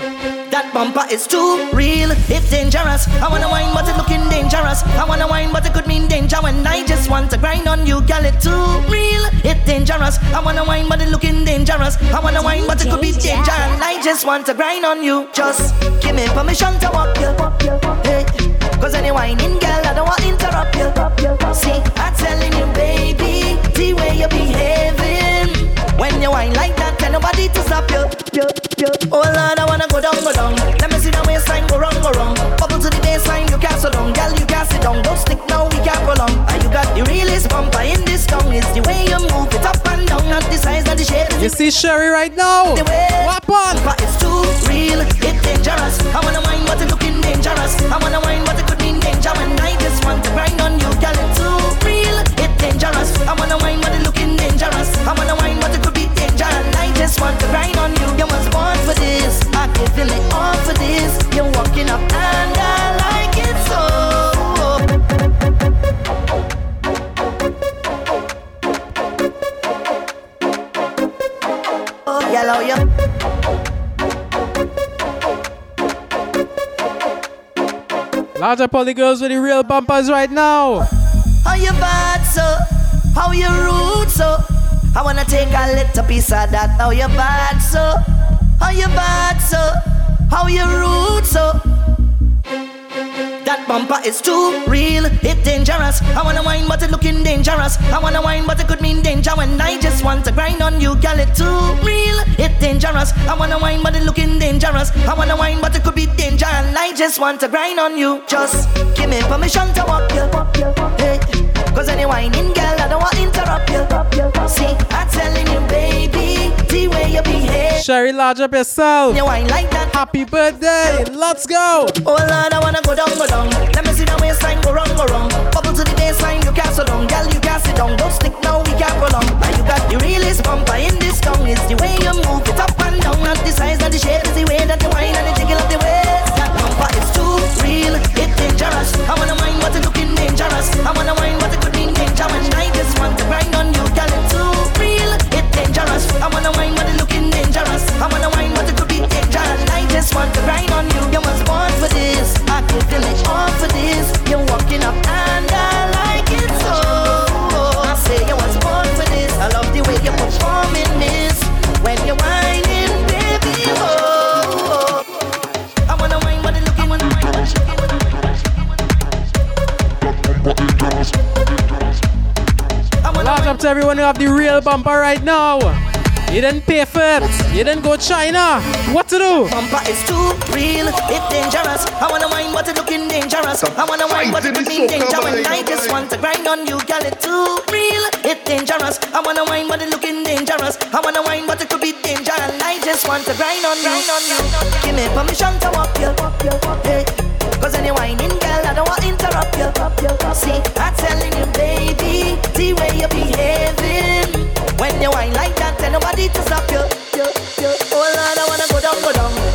That bumper is too real, it's dangerous. I wanna wine, but it looking dangerous. I wanna wine, but it could mean danger when I just want to grind on you, girl. It too real, it's dangerous. I wanna wine, but it looking dangerous. I wanna wine, but it could be danger, and I just want to grind on you. Just give me permission to walk you. Hey. Cause any whining girl, I don't want to interrupt you. See, I'm telling you, baby, the way you're behaving. When you whine like that, tell nobody to stop you. Yeah. Oh Lord, I wanna go down, go down. Let me see the waistline go round, go round. Bubble to the baseline, you can't so down, girl, you can't sit down. Don't stick now, we can't go long. Ah, you got the realest bumper in this town. It's the way you move it up and down, not the size, not the shape. You see Sherry right now. The way Wap on. But it's too real, it's dangerous. I wanna mind, but it looking dangerous. I wanna mind, but it could mean danger. And I just want to grind on you, girl, it's too real, it's dangerous. I wanna mind, but it looking dangerous. I wanna mind, but it could be danger. And I just want to grind on you, girl. Large up all the girls with the real bumpers right now. How you bad so? How you rude so? I wanna take a little piece of that. How you bad so? How you bad so? How you rude so? That bumper is too real, it dangerous. I wanna wine, but it looking dangerous. I wanna wine, but it could mean danger when I just want to grind on you, girl. It too real, it dangerous. I wanna wine, but it looking dangerous. I wanna wine, but it could be danger, and I just want to grind on you. Just give me permission to walk you. Hey. Cause any whining girl, I don't want to interrupt you. See, I'm telling you, baby, the way you behave. Sherry, large up yourself. You wine like that. Happy birthday. Let's go. Oh Lord, I wanna go down, go down. Let me see the waistline go wrong, go wrong. Bubble to the baseline, you can't so down. Girl, you can't sit down. Don't stick now, we can't prolong. Now you got the realest bumper in this town. It's the way you move it up and down. Not the size, not the shape. It's the way that you whine and the jiggle of the waist. That bumper is too real, it's dangerous. I wanna wine, but it looking dangerous. I wanna wine, but I wanna wine, but it looking dangerous. I wanna wine, but it could be danger. And I just want to grind on you. You was born for this. I can feel it all for this. You're walking up and I like it so. I say you was born for this. I love the way you're performing this. When you're whining, baby, oh. oh. I wanna wine, but it looking when Large up to everyone who have the real bumper right now. You didn't pay for it. You didn't go China. What to do? Bumper is too real, it's dangerous. I wanna wine, but it looking dangerous. I wanna wine, but it could mean danger. When I just want to grind on you, girl, it's too real, it's dangerous. I wanna wine, but it looking dangerous. I wanna wine, but it could be danger. And I just want to grind on you. Grind on you. Give me permission to walk you. Hey. Cause any whining girl, I don't want to interrupt you. See, I'm telling you, baby, the way you're behaving. When you whine like that, tell nobody to stop you. you, you. Oh Lord, I wanna go down, go down.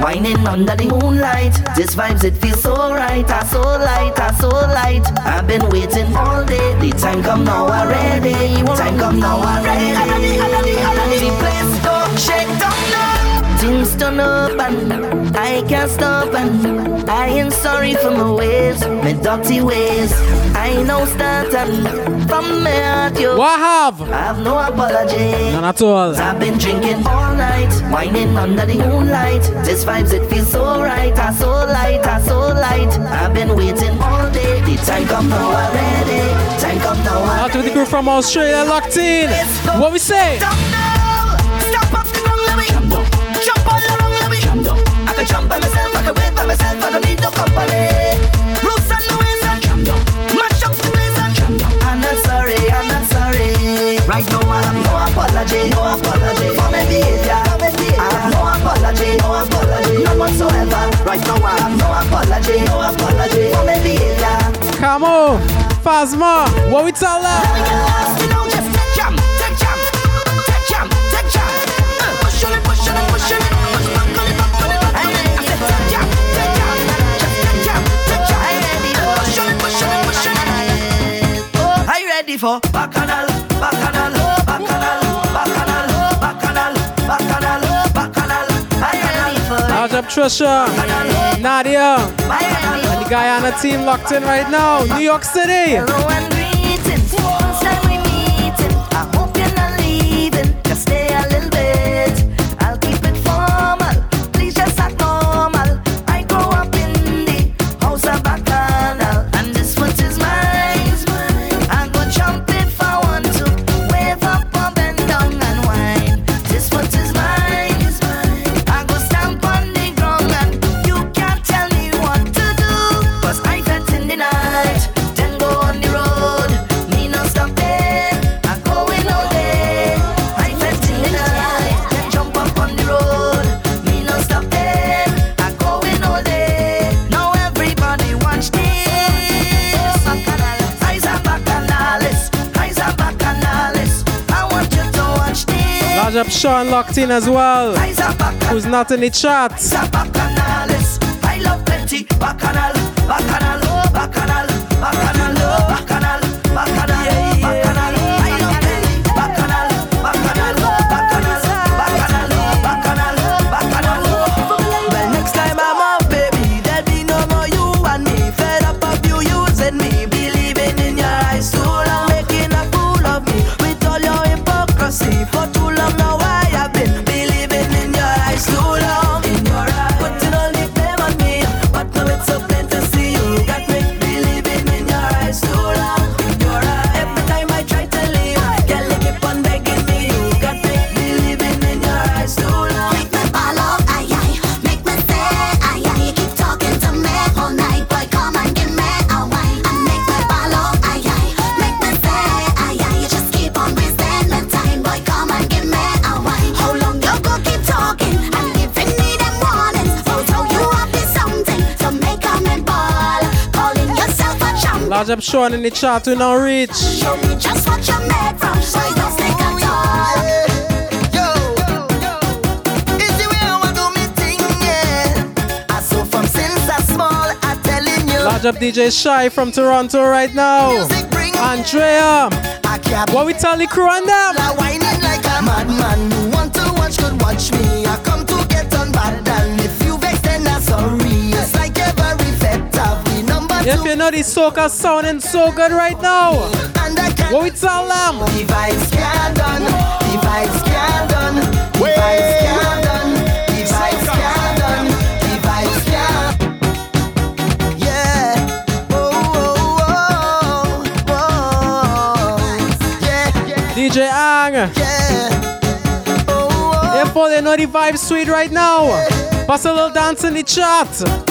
Whining under the moonlight. This vibes, it feels so right, ah, so light, ah, so light. I've been waiting all day. The time come now already. Time come now already. The place Up and I can't stop and I ain't sorry for my ways, my dirty ways. I know start and from my heart you. What have? I have no apology. None at all. I've been drinking all night, whining under the moonlight. This vibes it feels so right, ah so light, ah so light. I've been waiting all day. The time come now already. Time come now already. Out with the crew from Australia locked in. What we say? can jump by myself, I can wait by myself, I don't need no company. Roots and the ways I jump down, mash up the place and jump down. I'm not sorry, I'm not sorry. Right now I have no apology, no apology for my behavior. I have no apology, no apology, no whatsoever. Right now I have no apology, no apology for. Come on, Phasma, what we tell? for bacchanal, bacchanal, bacchanal, bacchanal, bacchanal, bacchanal, bacchanal. How's up, Trisha? Nadia, and the Guyana team locked in right now, New York City. Sean locked in as well, who's not in the chat. I love plenty, bacchanal, bacchanal, oh, bacchanal, bacchanal, oh, bacchanal. them showing in the chart to now reach. Just from, Large up DJ Shy from Toronto right now. Andrea, what we tell the crew on them? Like a madman, want to watch, could watch me. If you know this soca sounding so good right now, what we tell them? The vibes can't done, not done, vibes DJ Ang. Yeah. Oh oh. Therefore they know the vibe sweet right now. Pass a little dance in the chat.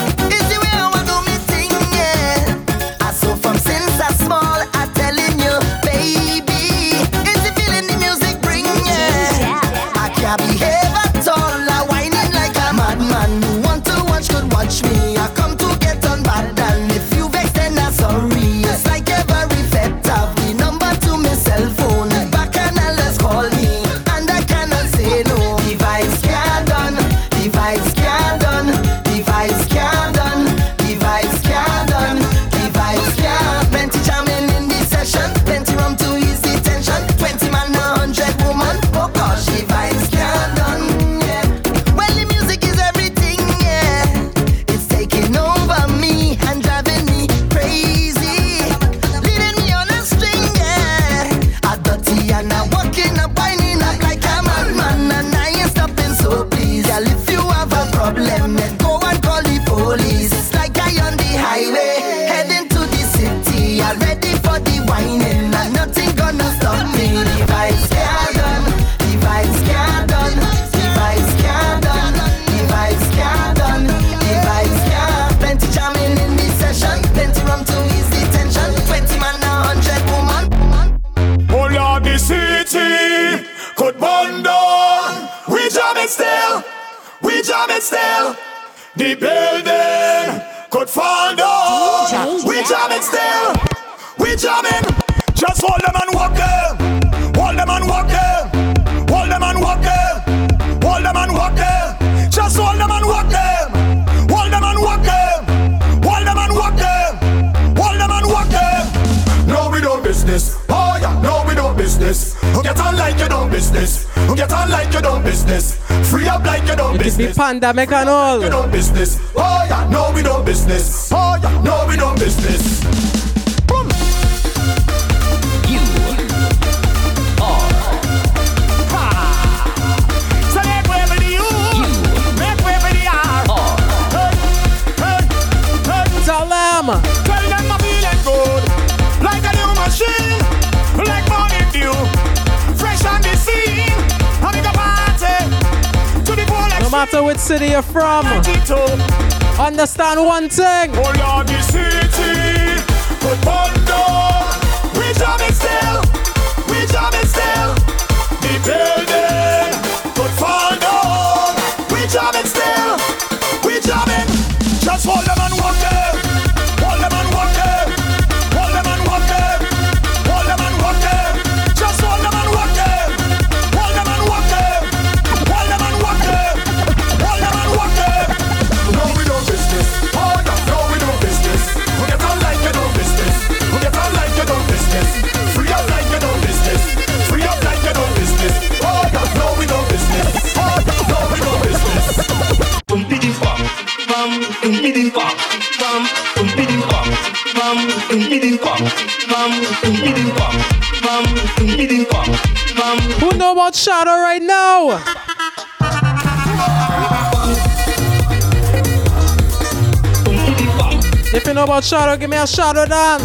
Jamaican all. You know business. Matter which city you're from, understand one thing. Oh still. We still. About Shadow right now? If you know about Shadow, give me a Shadow dance.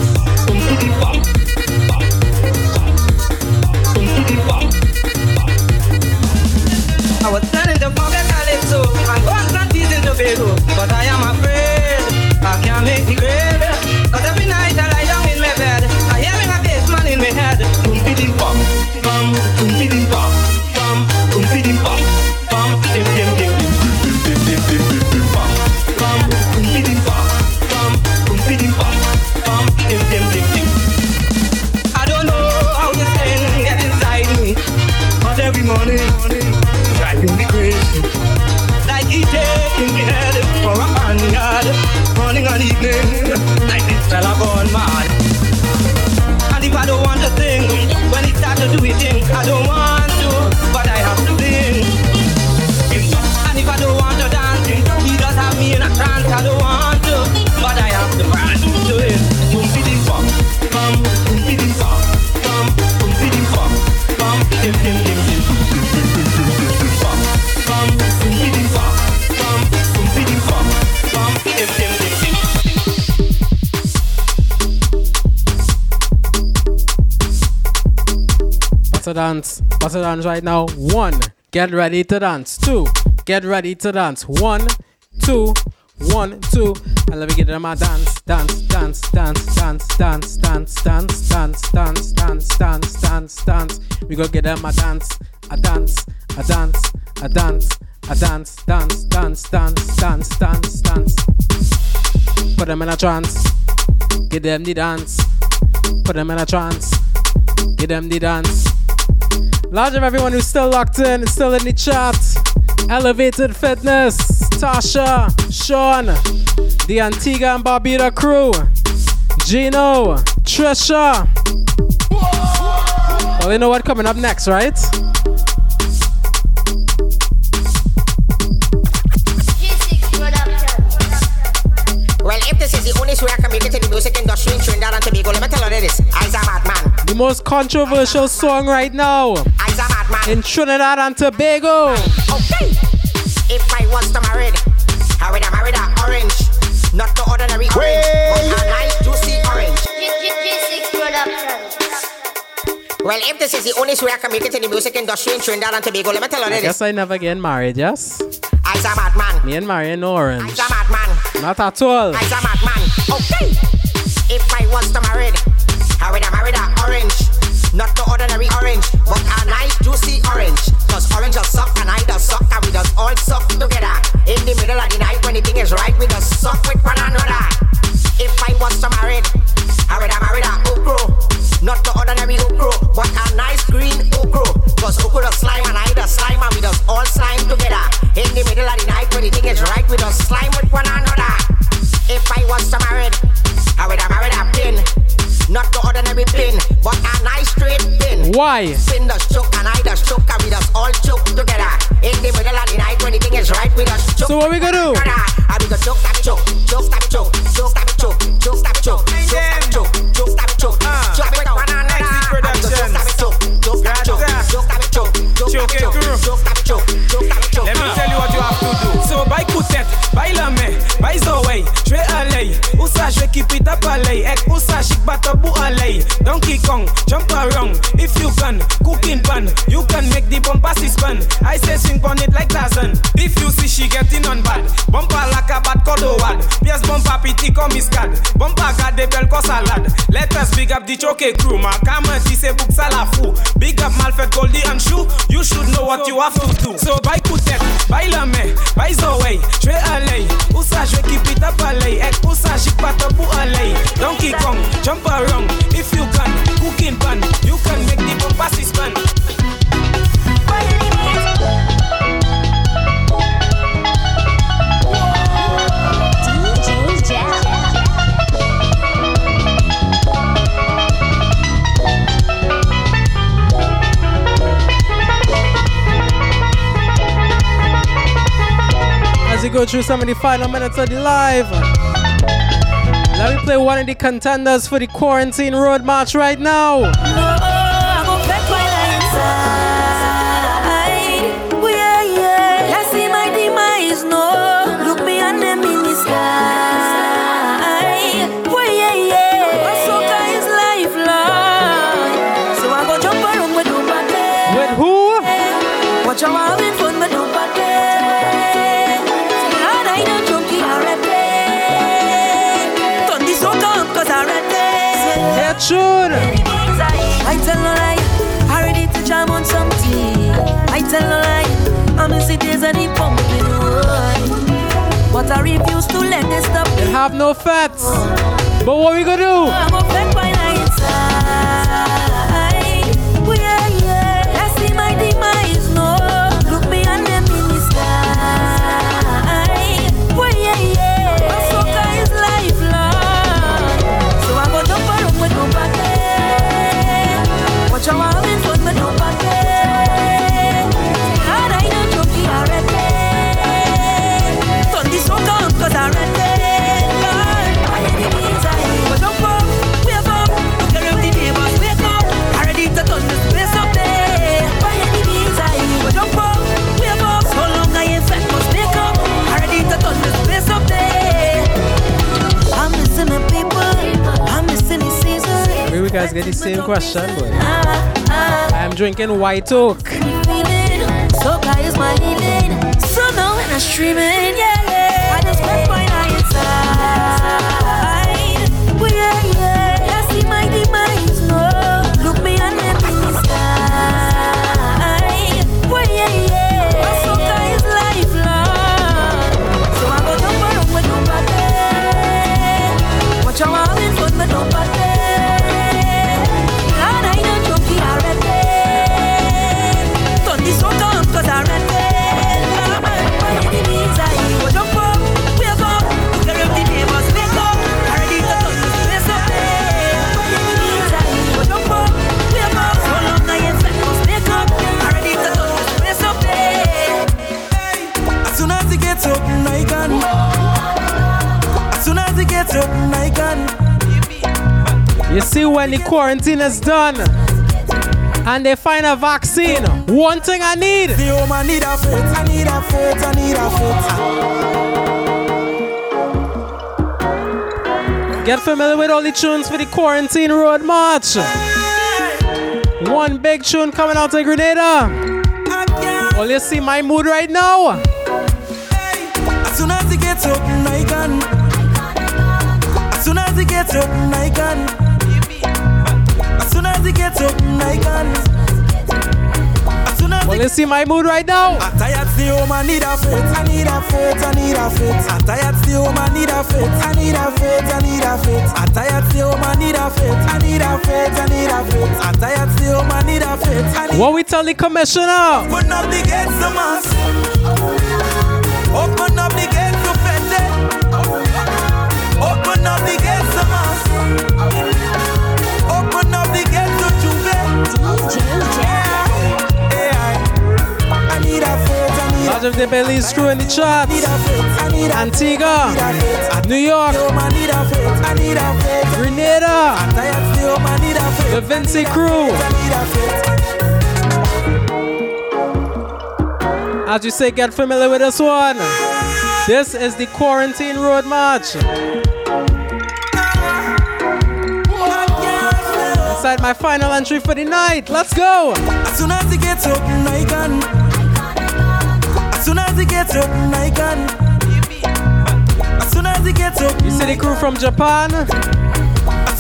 I was planning to forget Calypso and go and but I am afraid I can't make the dance? What's a dance right now? One, get ready to dance. Two, get ready to dance. One, two, one, two. And let me get them a dance, dance, dance, dance, dance, dance, dance, dance, dance, dance, dance, dance, dance, dance. We go get them a dance, a dance, a dance, a dance, a dance, dance, dance, dance, dance, dance, dance. Put them in a trance. Give them the dance. Put them in a trance. Give them the dance. Large of everyone who's still locked in, still in the chat. Elevated Fitness, Tasha, Sean, the Antigua and Barbuda crew, Gino, Trisha. Well, you know what coming up next, right? Well, if this is the only way I can make it in the music industry in Trinidad and Tobago, let me tell you this. I's a. The most controversial song right now I's a madman. in Trinidad and Tobago. Okay. If I was to marry, I would have married an orange. Not the ordinary orange, but a nice juicy orange. Well, if this is the only way I can make it in the music industry in Trinidad and Tobago, let me tell you I this. guess I never get married, yes? I's a madman. Me and Marion Orange. I's a madman. Not at all. I's a madman. Okay. If I was to marry, I would have married orange. Not the ordinary orange, but a nice juicy orange. Cause orange does suck and I does suck and we does all suck together. In the middle of the night when the thing is right, we just suck with one another. If I was to married, I would have married a okro. Not the ordinary okro, but a nice green okro. Cause okro does slime and I does slime and we just all slime together. In the middle of the night when the thing is right, we just slime with one another. If I was to married, I would have married a pin. Not the ordinary pin, but a nice straight pin. Why? Pin does choke and I does choke and we just all choke together. In the middle of the night when the thing is right, we just choke. So what we gonna do? I be the choke, stab it, choke, choke, stab it, choke, choke, stab it, choke, choke, stab it, choke, choke, stab it, choke, choke, stab it, choke, choke it down. I be the choke, stab it, choke, choke, stab it, choke, choke, stab it, choke, choke, eh, stab it, choke, choke, stab it, choke, choke, stab it, choke. Let me tell you what you have to do. So by Kutet, by Lame, by Zoé, je vais aller. Où ça, je vais keep it up aller. Ek où ça, chic batabu aller. Donkey Kong, jump around. If you can, cooking pan, you can make the bumper spin. I say swing on it like Tarzan. If you see she getting on bad, bumper cordowad. Pièce bumper piti comme miscad. Bumper garde belle comme salade. Let us big up the choke crew. Ma camera dit c'est book ça la fou. Big up Malfait Goldie and Shoe. You should know what you have to do. So by Kutet, by Lame, by Zoé, je vais aller. Je keep it up aller. Ek où ça, chic batabu aller. Donkey Kong, jump around. If you can, cooking pan, you can make the bumper spin. We go through some of the final minutes of the live, let me play one of the contenders for the quarantine road march right now. Lie, I'm cities and the pumping. But I refuse to let this stop It have no fats. But what we gonna do? Season. Maybe we guys get the same question, but I am drinking white oak. feeling. Soca is my healing. So now when I'm streaming, You see, when the quarantine is done and they find a vaccine, one thing I need. The woman need a foot, I need a foot, I need a foot. Get familiar with all the tunes for the quarantine road march. One big tune coming out of Grenada. Well, you see my mood right now. As soon as it gets open, I can. As soon as it gets open, I can. As soon as it gets open, I can. As soon as you see my mood right now. I tired I need a I need a fit, I need a fit. I tired I need a I need a fit, I need a fit. I tired I need a I need a fit, I need a fit. I tired I need a What we tell the commissioner? Open up the gates mass. Large of the is true in the chat. Antigua, New York, Grenada, the Vincy crew. As you say, get familiar with this one. This is the Quarantine Road March. Inside my final entry for the night. Let's go. As soon as it gets open, I can. As soon as it gets open, I can. As soon as it gets open, You see the crew from Japan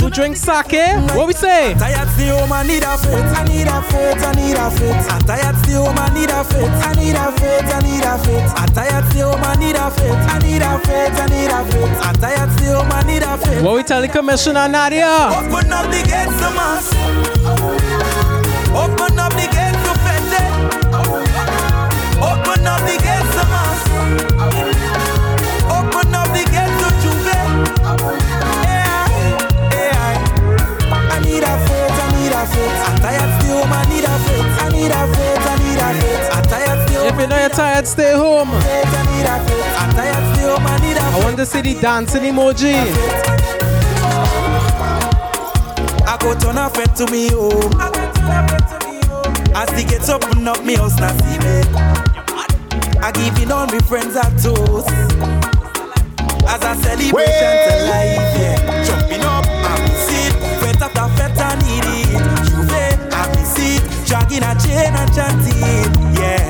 who drink sake? What we say? Tired home, I need a fit, I need a fit, I need a fit. Tired home, I need a fit, I need a fit, I need a fit. I tired home, I need a fit, I need a fit, I need a fit. I tired home, I need a fit. What we tell the commissioner, Nadia? Open up the gates. Open up you know you're tired, stay home. I need a. I'm tired stay home, I need a I want to see the dancing emoji. I go turn a friend to me home. As the gates open up, me house not see me. I give in all my friends a toast. As a celebration to life, yeah. Jumping up, I miss it. Fete after fete, I need it. J'ouvert, I miss it. Dragging a chain and chanting, yeah.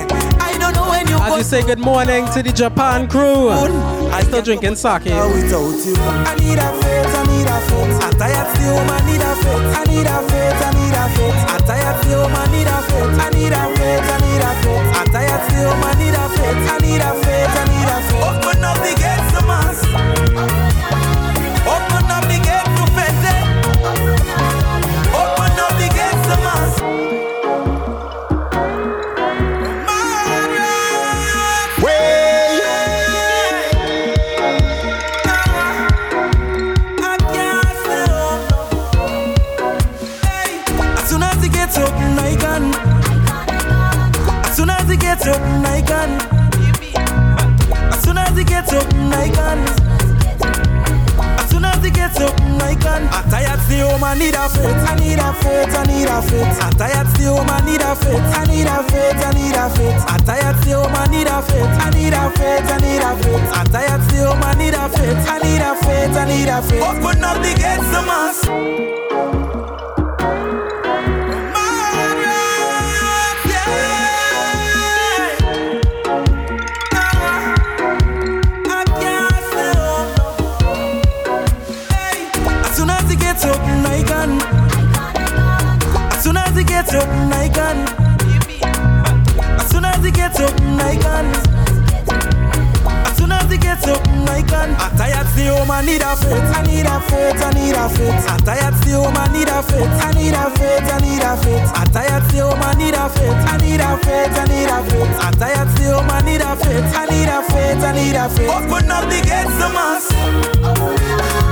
As you say good morning to the Japan crew. I still drinking sake. I need a fit, I need a fit. I'm tired still, I need a fit. I need a fit, I need a. I'm still, I need a fit. I need a fit, I need a. I'm still, I need a fit. I need a fit, I need a fit. A fit. I need a fit, I need a fit. I'm tired, home, I need a fit. I need a fit, I need a fit. I'm tired, home, I need a fit. I need a fit, I need a fit. I'm tired, home, I need a fit. I need a fit, I need a fit. Open up the gates to mass. I can. As soon as it gets open, I can. I'm tired, stay home, I need a fit. I need a fit, I need a fit. I'm tired, stay home, I need a fit. I need a fit, I need a fit. I'm tired, stay home, I need a fit. I need a fit, I need a fit. I'm tired, stay home, I need a fit. I need a fit, I need a fit. Open up the gates to mass.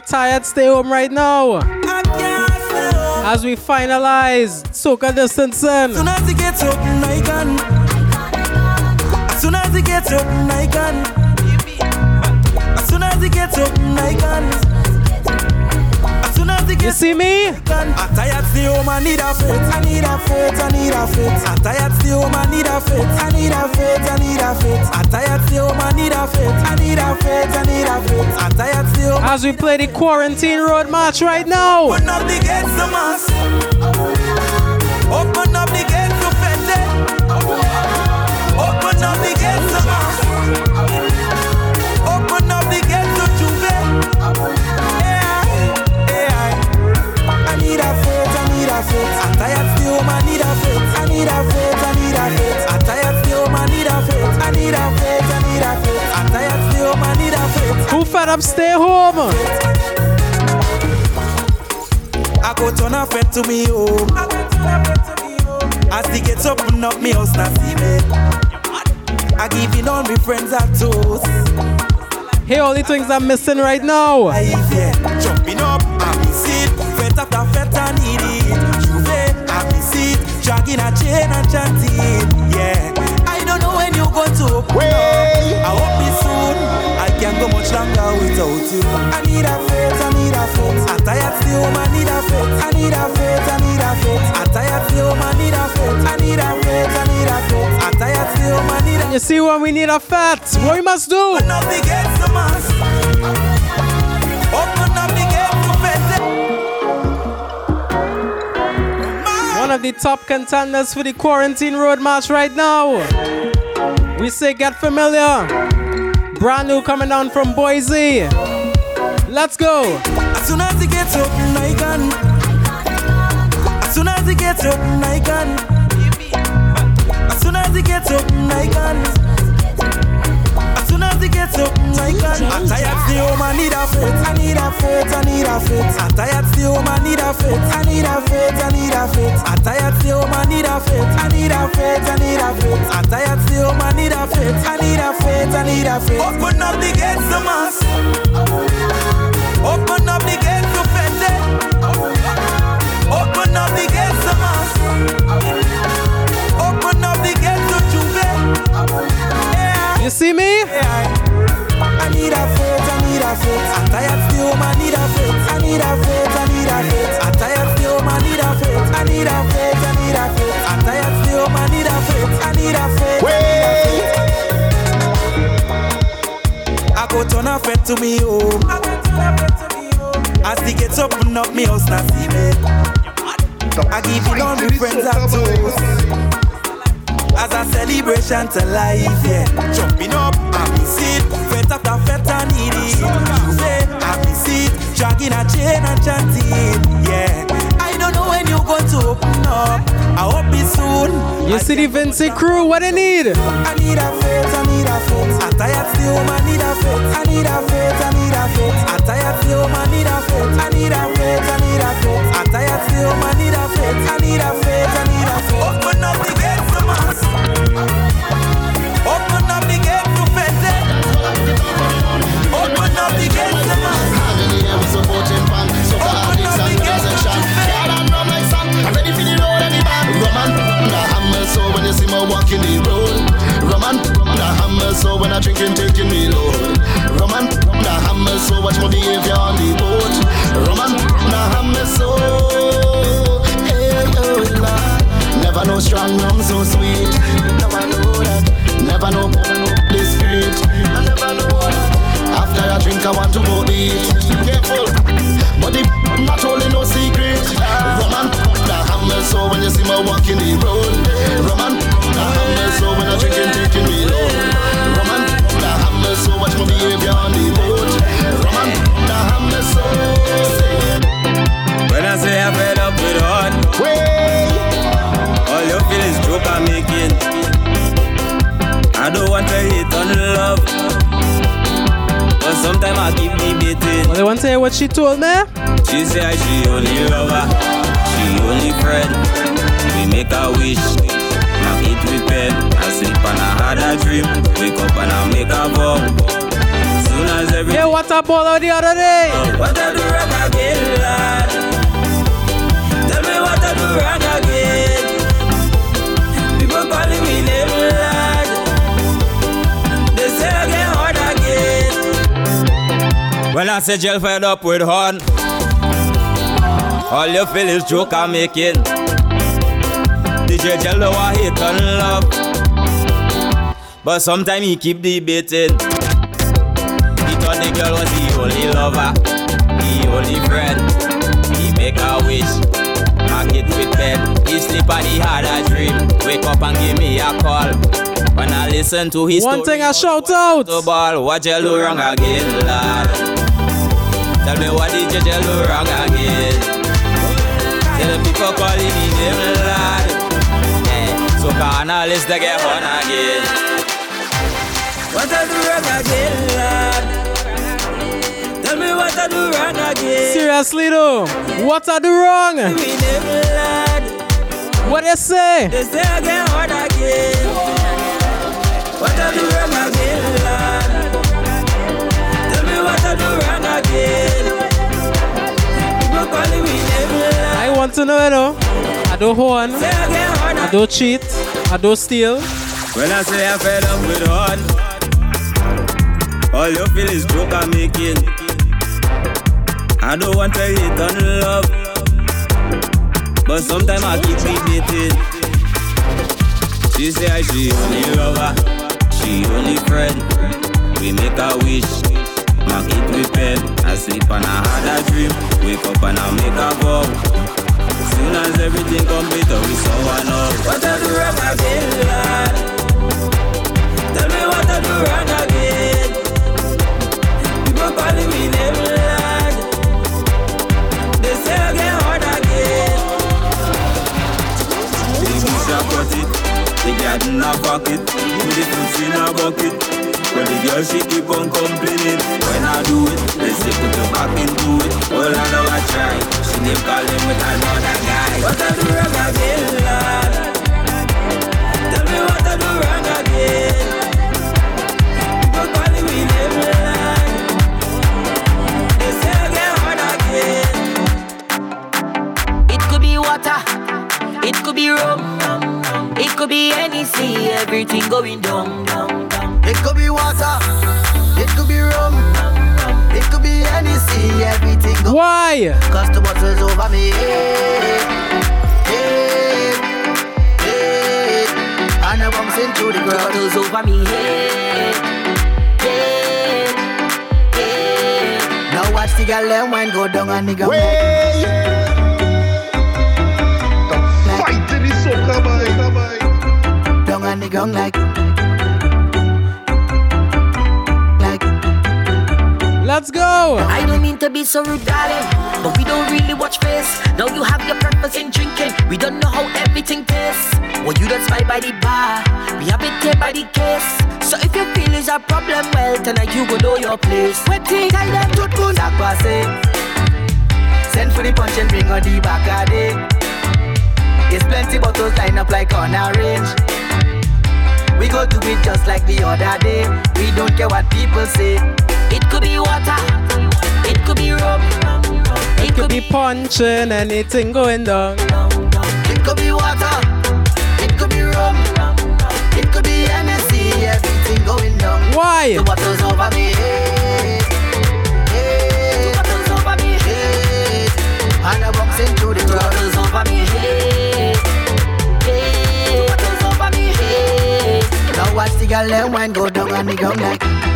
The tired, stay home right now. As we finalize Soca Distancing. Soon as he gets up, I can. As soon as he gets up, I can. As soon as he gets up, I can. You see me? I'm tired, I need a fit. I need a fit, I need a fit. I'm tired, I need a fit. I need a fit, I need a fit. I'm tired, I need a fit. I need a fit, I need a fit. I'm tired, home. As we play the quarantine road march right now. Open up the gates mass. Tired still, I need a fit. I need a fit, I need a fit. I'm tired still, I need a fit. I need a fit, I need a fit. I'm tired still, I need a fit. Who fed up stay home? I go turn a friend to me home. As he gets open up me house, now see me. I give in all my friends a toast. Here all the things I'm missing right now. Yeah, You see when we need a fat, what we must do? Open up the gates to mass. Open up the gates to Fete. One of the top contenders for the quarantine road march right now. We say get familiar. Brand new coming down from Boise. Let's go. As soon as he gets open, I can. As soon as he gets open, I can. As soon he gets open, I can. As soon as he gets open, I can. I'm tired, stay home, need a fit. I need a fit, I need a fit. I'm tired, stay home, need a fit. I need a fit, I need a fit. I'm tired, stay home, need a fit. I need a fit, I need a fit. I'm tired, stay home, need a fit. I need a fit, I need a fit. Open up the gates to mass. Open up the gates to Fete. Open up the gates to mass. You see me? I need a fit, I need a fit. I'm tired still, I need a fit. I need a fit, I need a fit. I'm tired still, I need a fit. I need a fit, I need a fit. I'm tired still, I need a fit. I need a fit. I go turn a fit to me home. As he gets open up me house, now see me. I give it all my friends a toast. As a celebration to life, yeah. Jumping up, I miss it. Fete after fete, I need it. Say, I miss it. Dragging a chain and chanting, yeah. I don't know when you're going to open up. I hope it's soon. You see the Vincy crew, what they need? I need a fit, I need a fit. I'm tired still, I need a fit. I need a fit, I need a fit. I'm tired still, I need a fit. I need a fit, I need a fit. I'm tired still, I need a fit. I need a fit, when I drinking taking me low Roman the hammer oh. so watch my behavior on the boat Roman the hammer so oh Never know strong rum so sweet Never know that Never know this spirit I never know that after I drink, I want to go eat. Careful, but the not holding no secret. Roman, the hammer, so when you see me walking the road. Roman, the hammer, so when I sometimes I keep debating. Well, they want to hear what she told me? She say she only lover, she only friend. We make a wish, now eat with pen. I sleep and I had a dream, wake up and I make a vow. Soon as every Hey, what a ball out the other day. Oh, what I do wrong again, lad? Tell me what I do wrong When I say jail fed up with horn, all you feel is joke I'm making. DJ Jello I hate and love, but sometimes he keep debating. He thought the girl was the only lover, the only friend. He make a wish, mark it with pen. He sleep and he had a dream. Wake up and give me a call. When I listen to his One story, thing I shout out. to ball, what you do wrong again, lad? Tell me what did you do wrong again? Tell the people calling me name, lad. Eh, so carnalists they get on again. What I do wrong again, lad? Tell me what I do wrong again. Seriously though, what I do wrong? Me lad. What they say? They say I get hard again. What I do wrong I want to know, you know. I don't horn. I don't cheat. I don't steal. When I say I fed up with one, all you feel is joke I'm making. I don't want to hate on love, but sometimes I keep debating. She say I she only lover, she only friend. We make a wish, mark it with pen. I sleep and I had a dream, wake up and I make a vow. Soon as everything complete, oh, we saw one up. What I do wrong again, lad? Tell me what I do wrong again. People calling me name, lad. They say I get hard again. Big fish a cut it, the in a pocket, put the fruits in a bucket. When the girl she keep on complaining, when I do it, they say put your back into it. All I know I try, she name calling with another guy. What I do wrong again, lad? Tell me what I do wrong again. People calling me name, lad. They say I get hard again. It could be water, it could be rum, it could be Hennessy, everything going down, down. It could be water, it could be rum, it could be Hennessy, everything go. Why? Cause the bottle's over me. Hey, hey, hey. And I bumps into the ground. Bottles over me. Now watch the girl them wine go down and nigga. Way. Fighting is so come Down and nigga like. Let's go. I don't mean to be so rude, darling, but we don't really watch face. Now you have your in drinking. We don't know how everything tastes. Well, you don't spy by the bar. We have it here by the case. So if you feel is a problem, well, tonight you go know your place. Waiting, to tune That. Eh? Send for the punch and bring on the back of it. There's plenty bottles lined up like on a range. We go do it just like the other day. We don't care what people say. It could be water, it could be rum, It could be punching, anything going down. It could be water, it could be rum, it could be Hennessy, everything going down. Why? The bottles over me, hey, hey. The bottles over me, hey. And I bumps into the crowd. bottles over me head, head. Bottles over me head. Now watch the girl them wine go down on the ground. Like.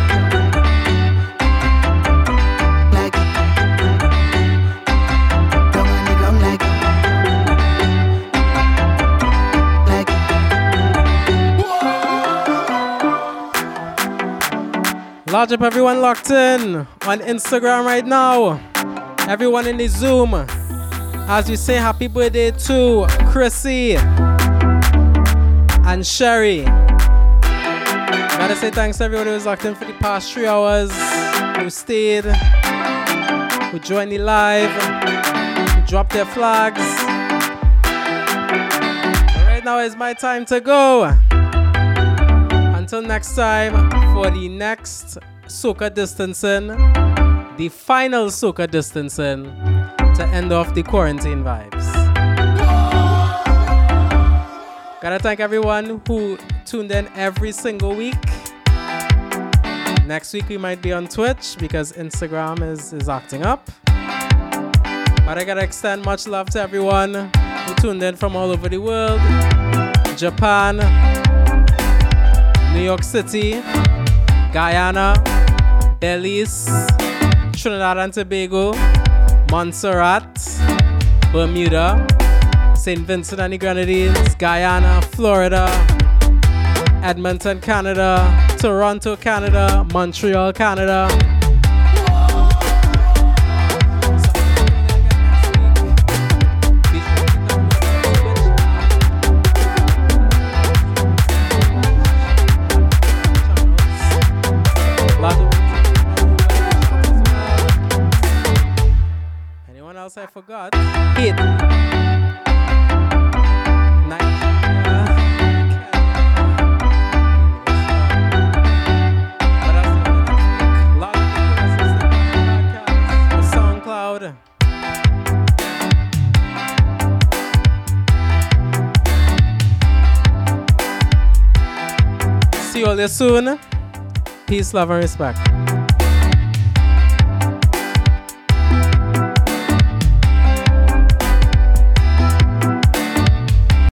Large up everyone locked in on Instagram right now. Everyone in the Zoom. As we say happy birthday to Chrissy and Sherry. Gotta say thanks to everyone who was locked in for the past three hours, who stayed, who joined the live, who dropped their flags. Right now is my time to go. Until next time, for the next soca distancing, the final soca distancing to end off the quarantine vibes. Gotta thank everyone who tuned in every single week. Next week we might be on Twitch because Instagram is, is acting up. But I gotta extend much love to everyone who tuned in from all over the world. Japan, New York City, Guyana, Belize, Trinidad and Tobago, Montserrat, Bermuda, St. Vincent and the Grenadines, Guyana, Florida, Edmonton, Canada, Toronto, Canada, Montreal, Canada. Forgot? Hit. See you all soon. Peace, love, and respect.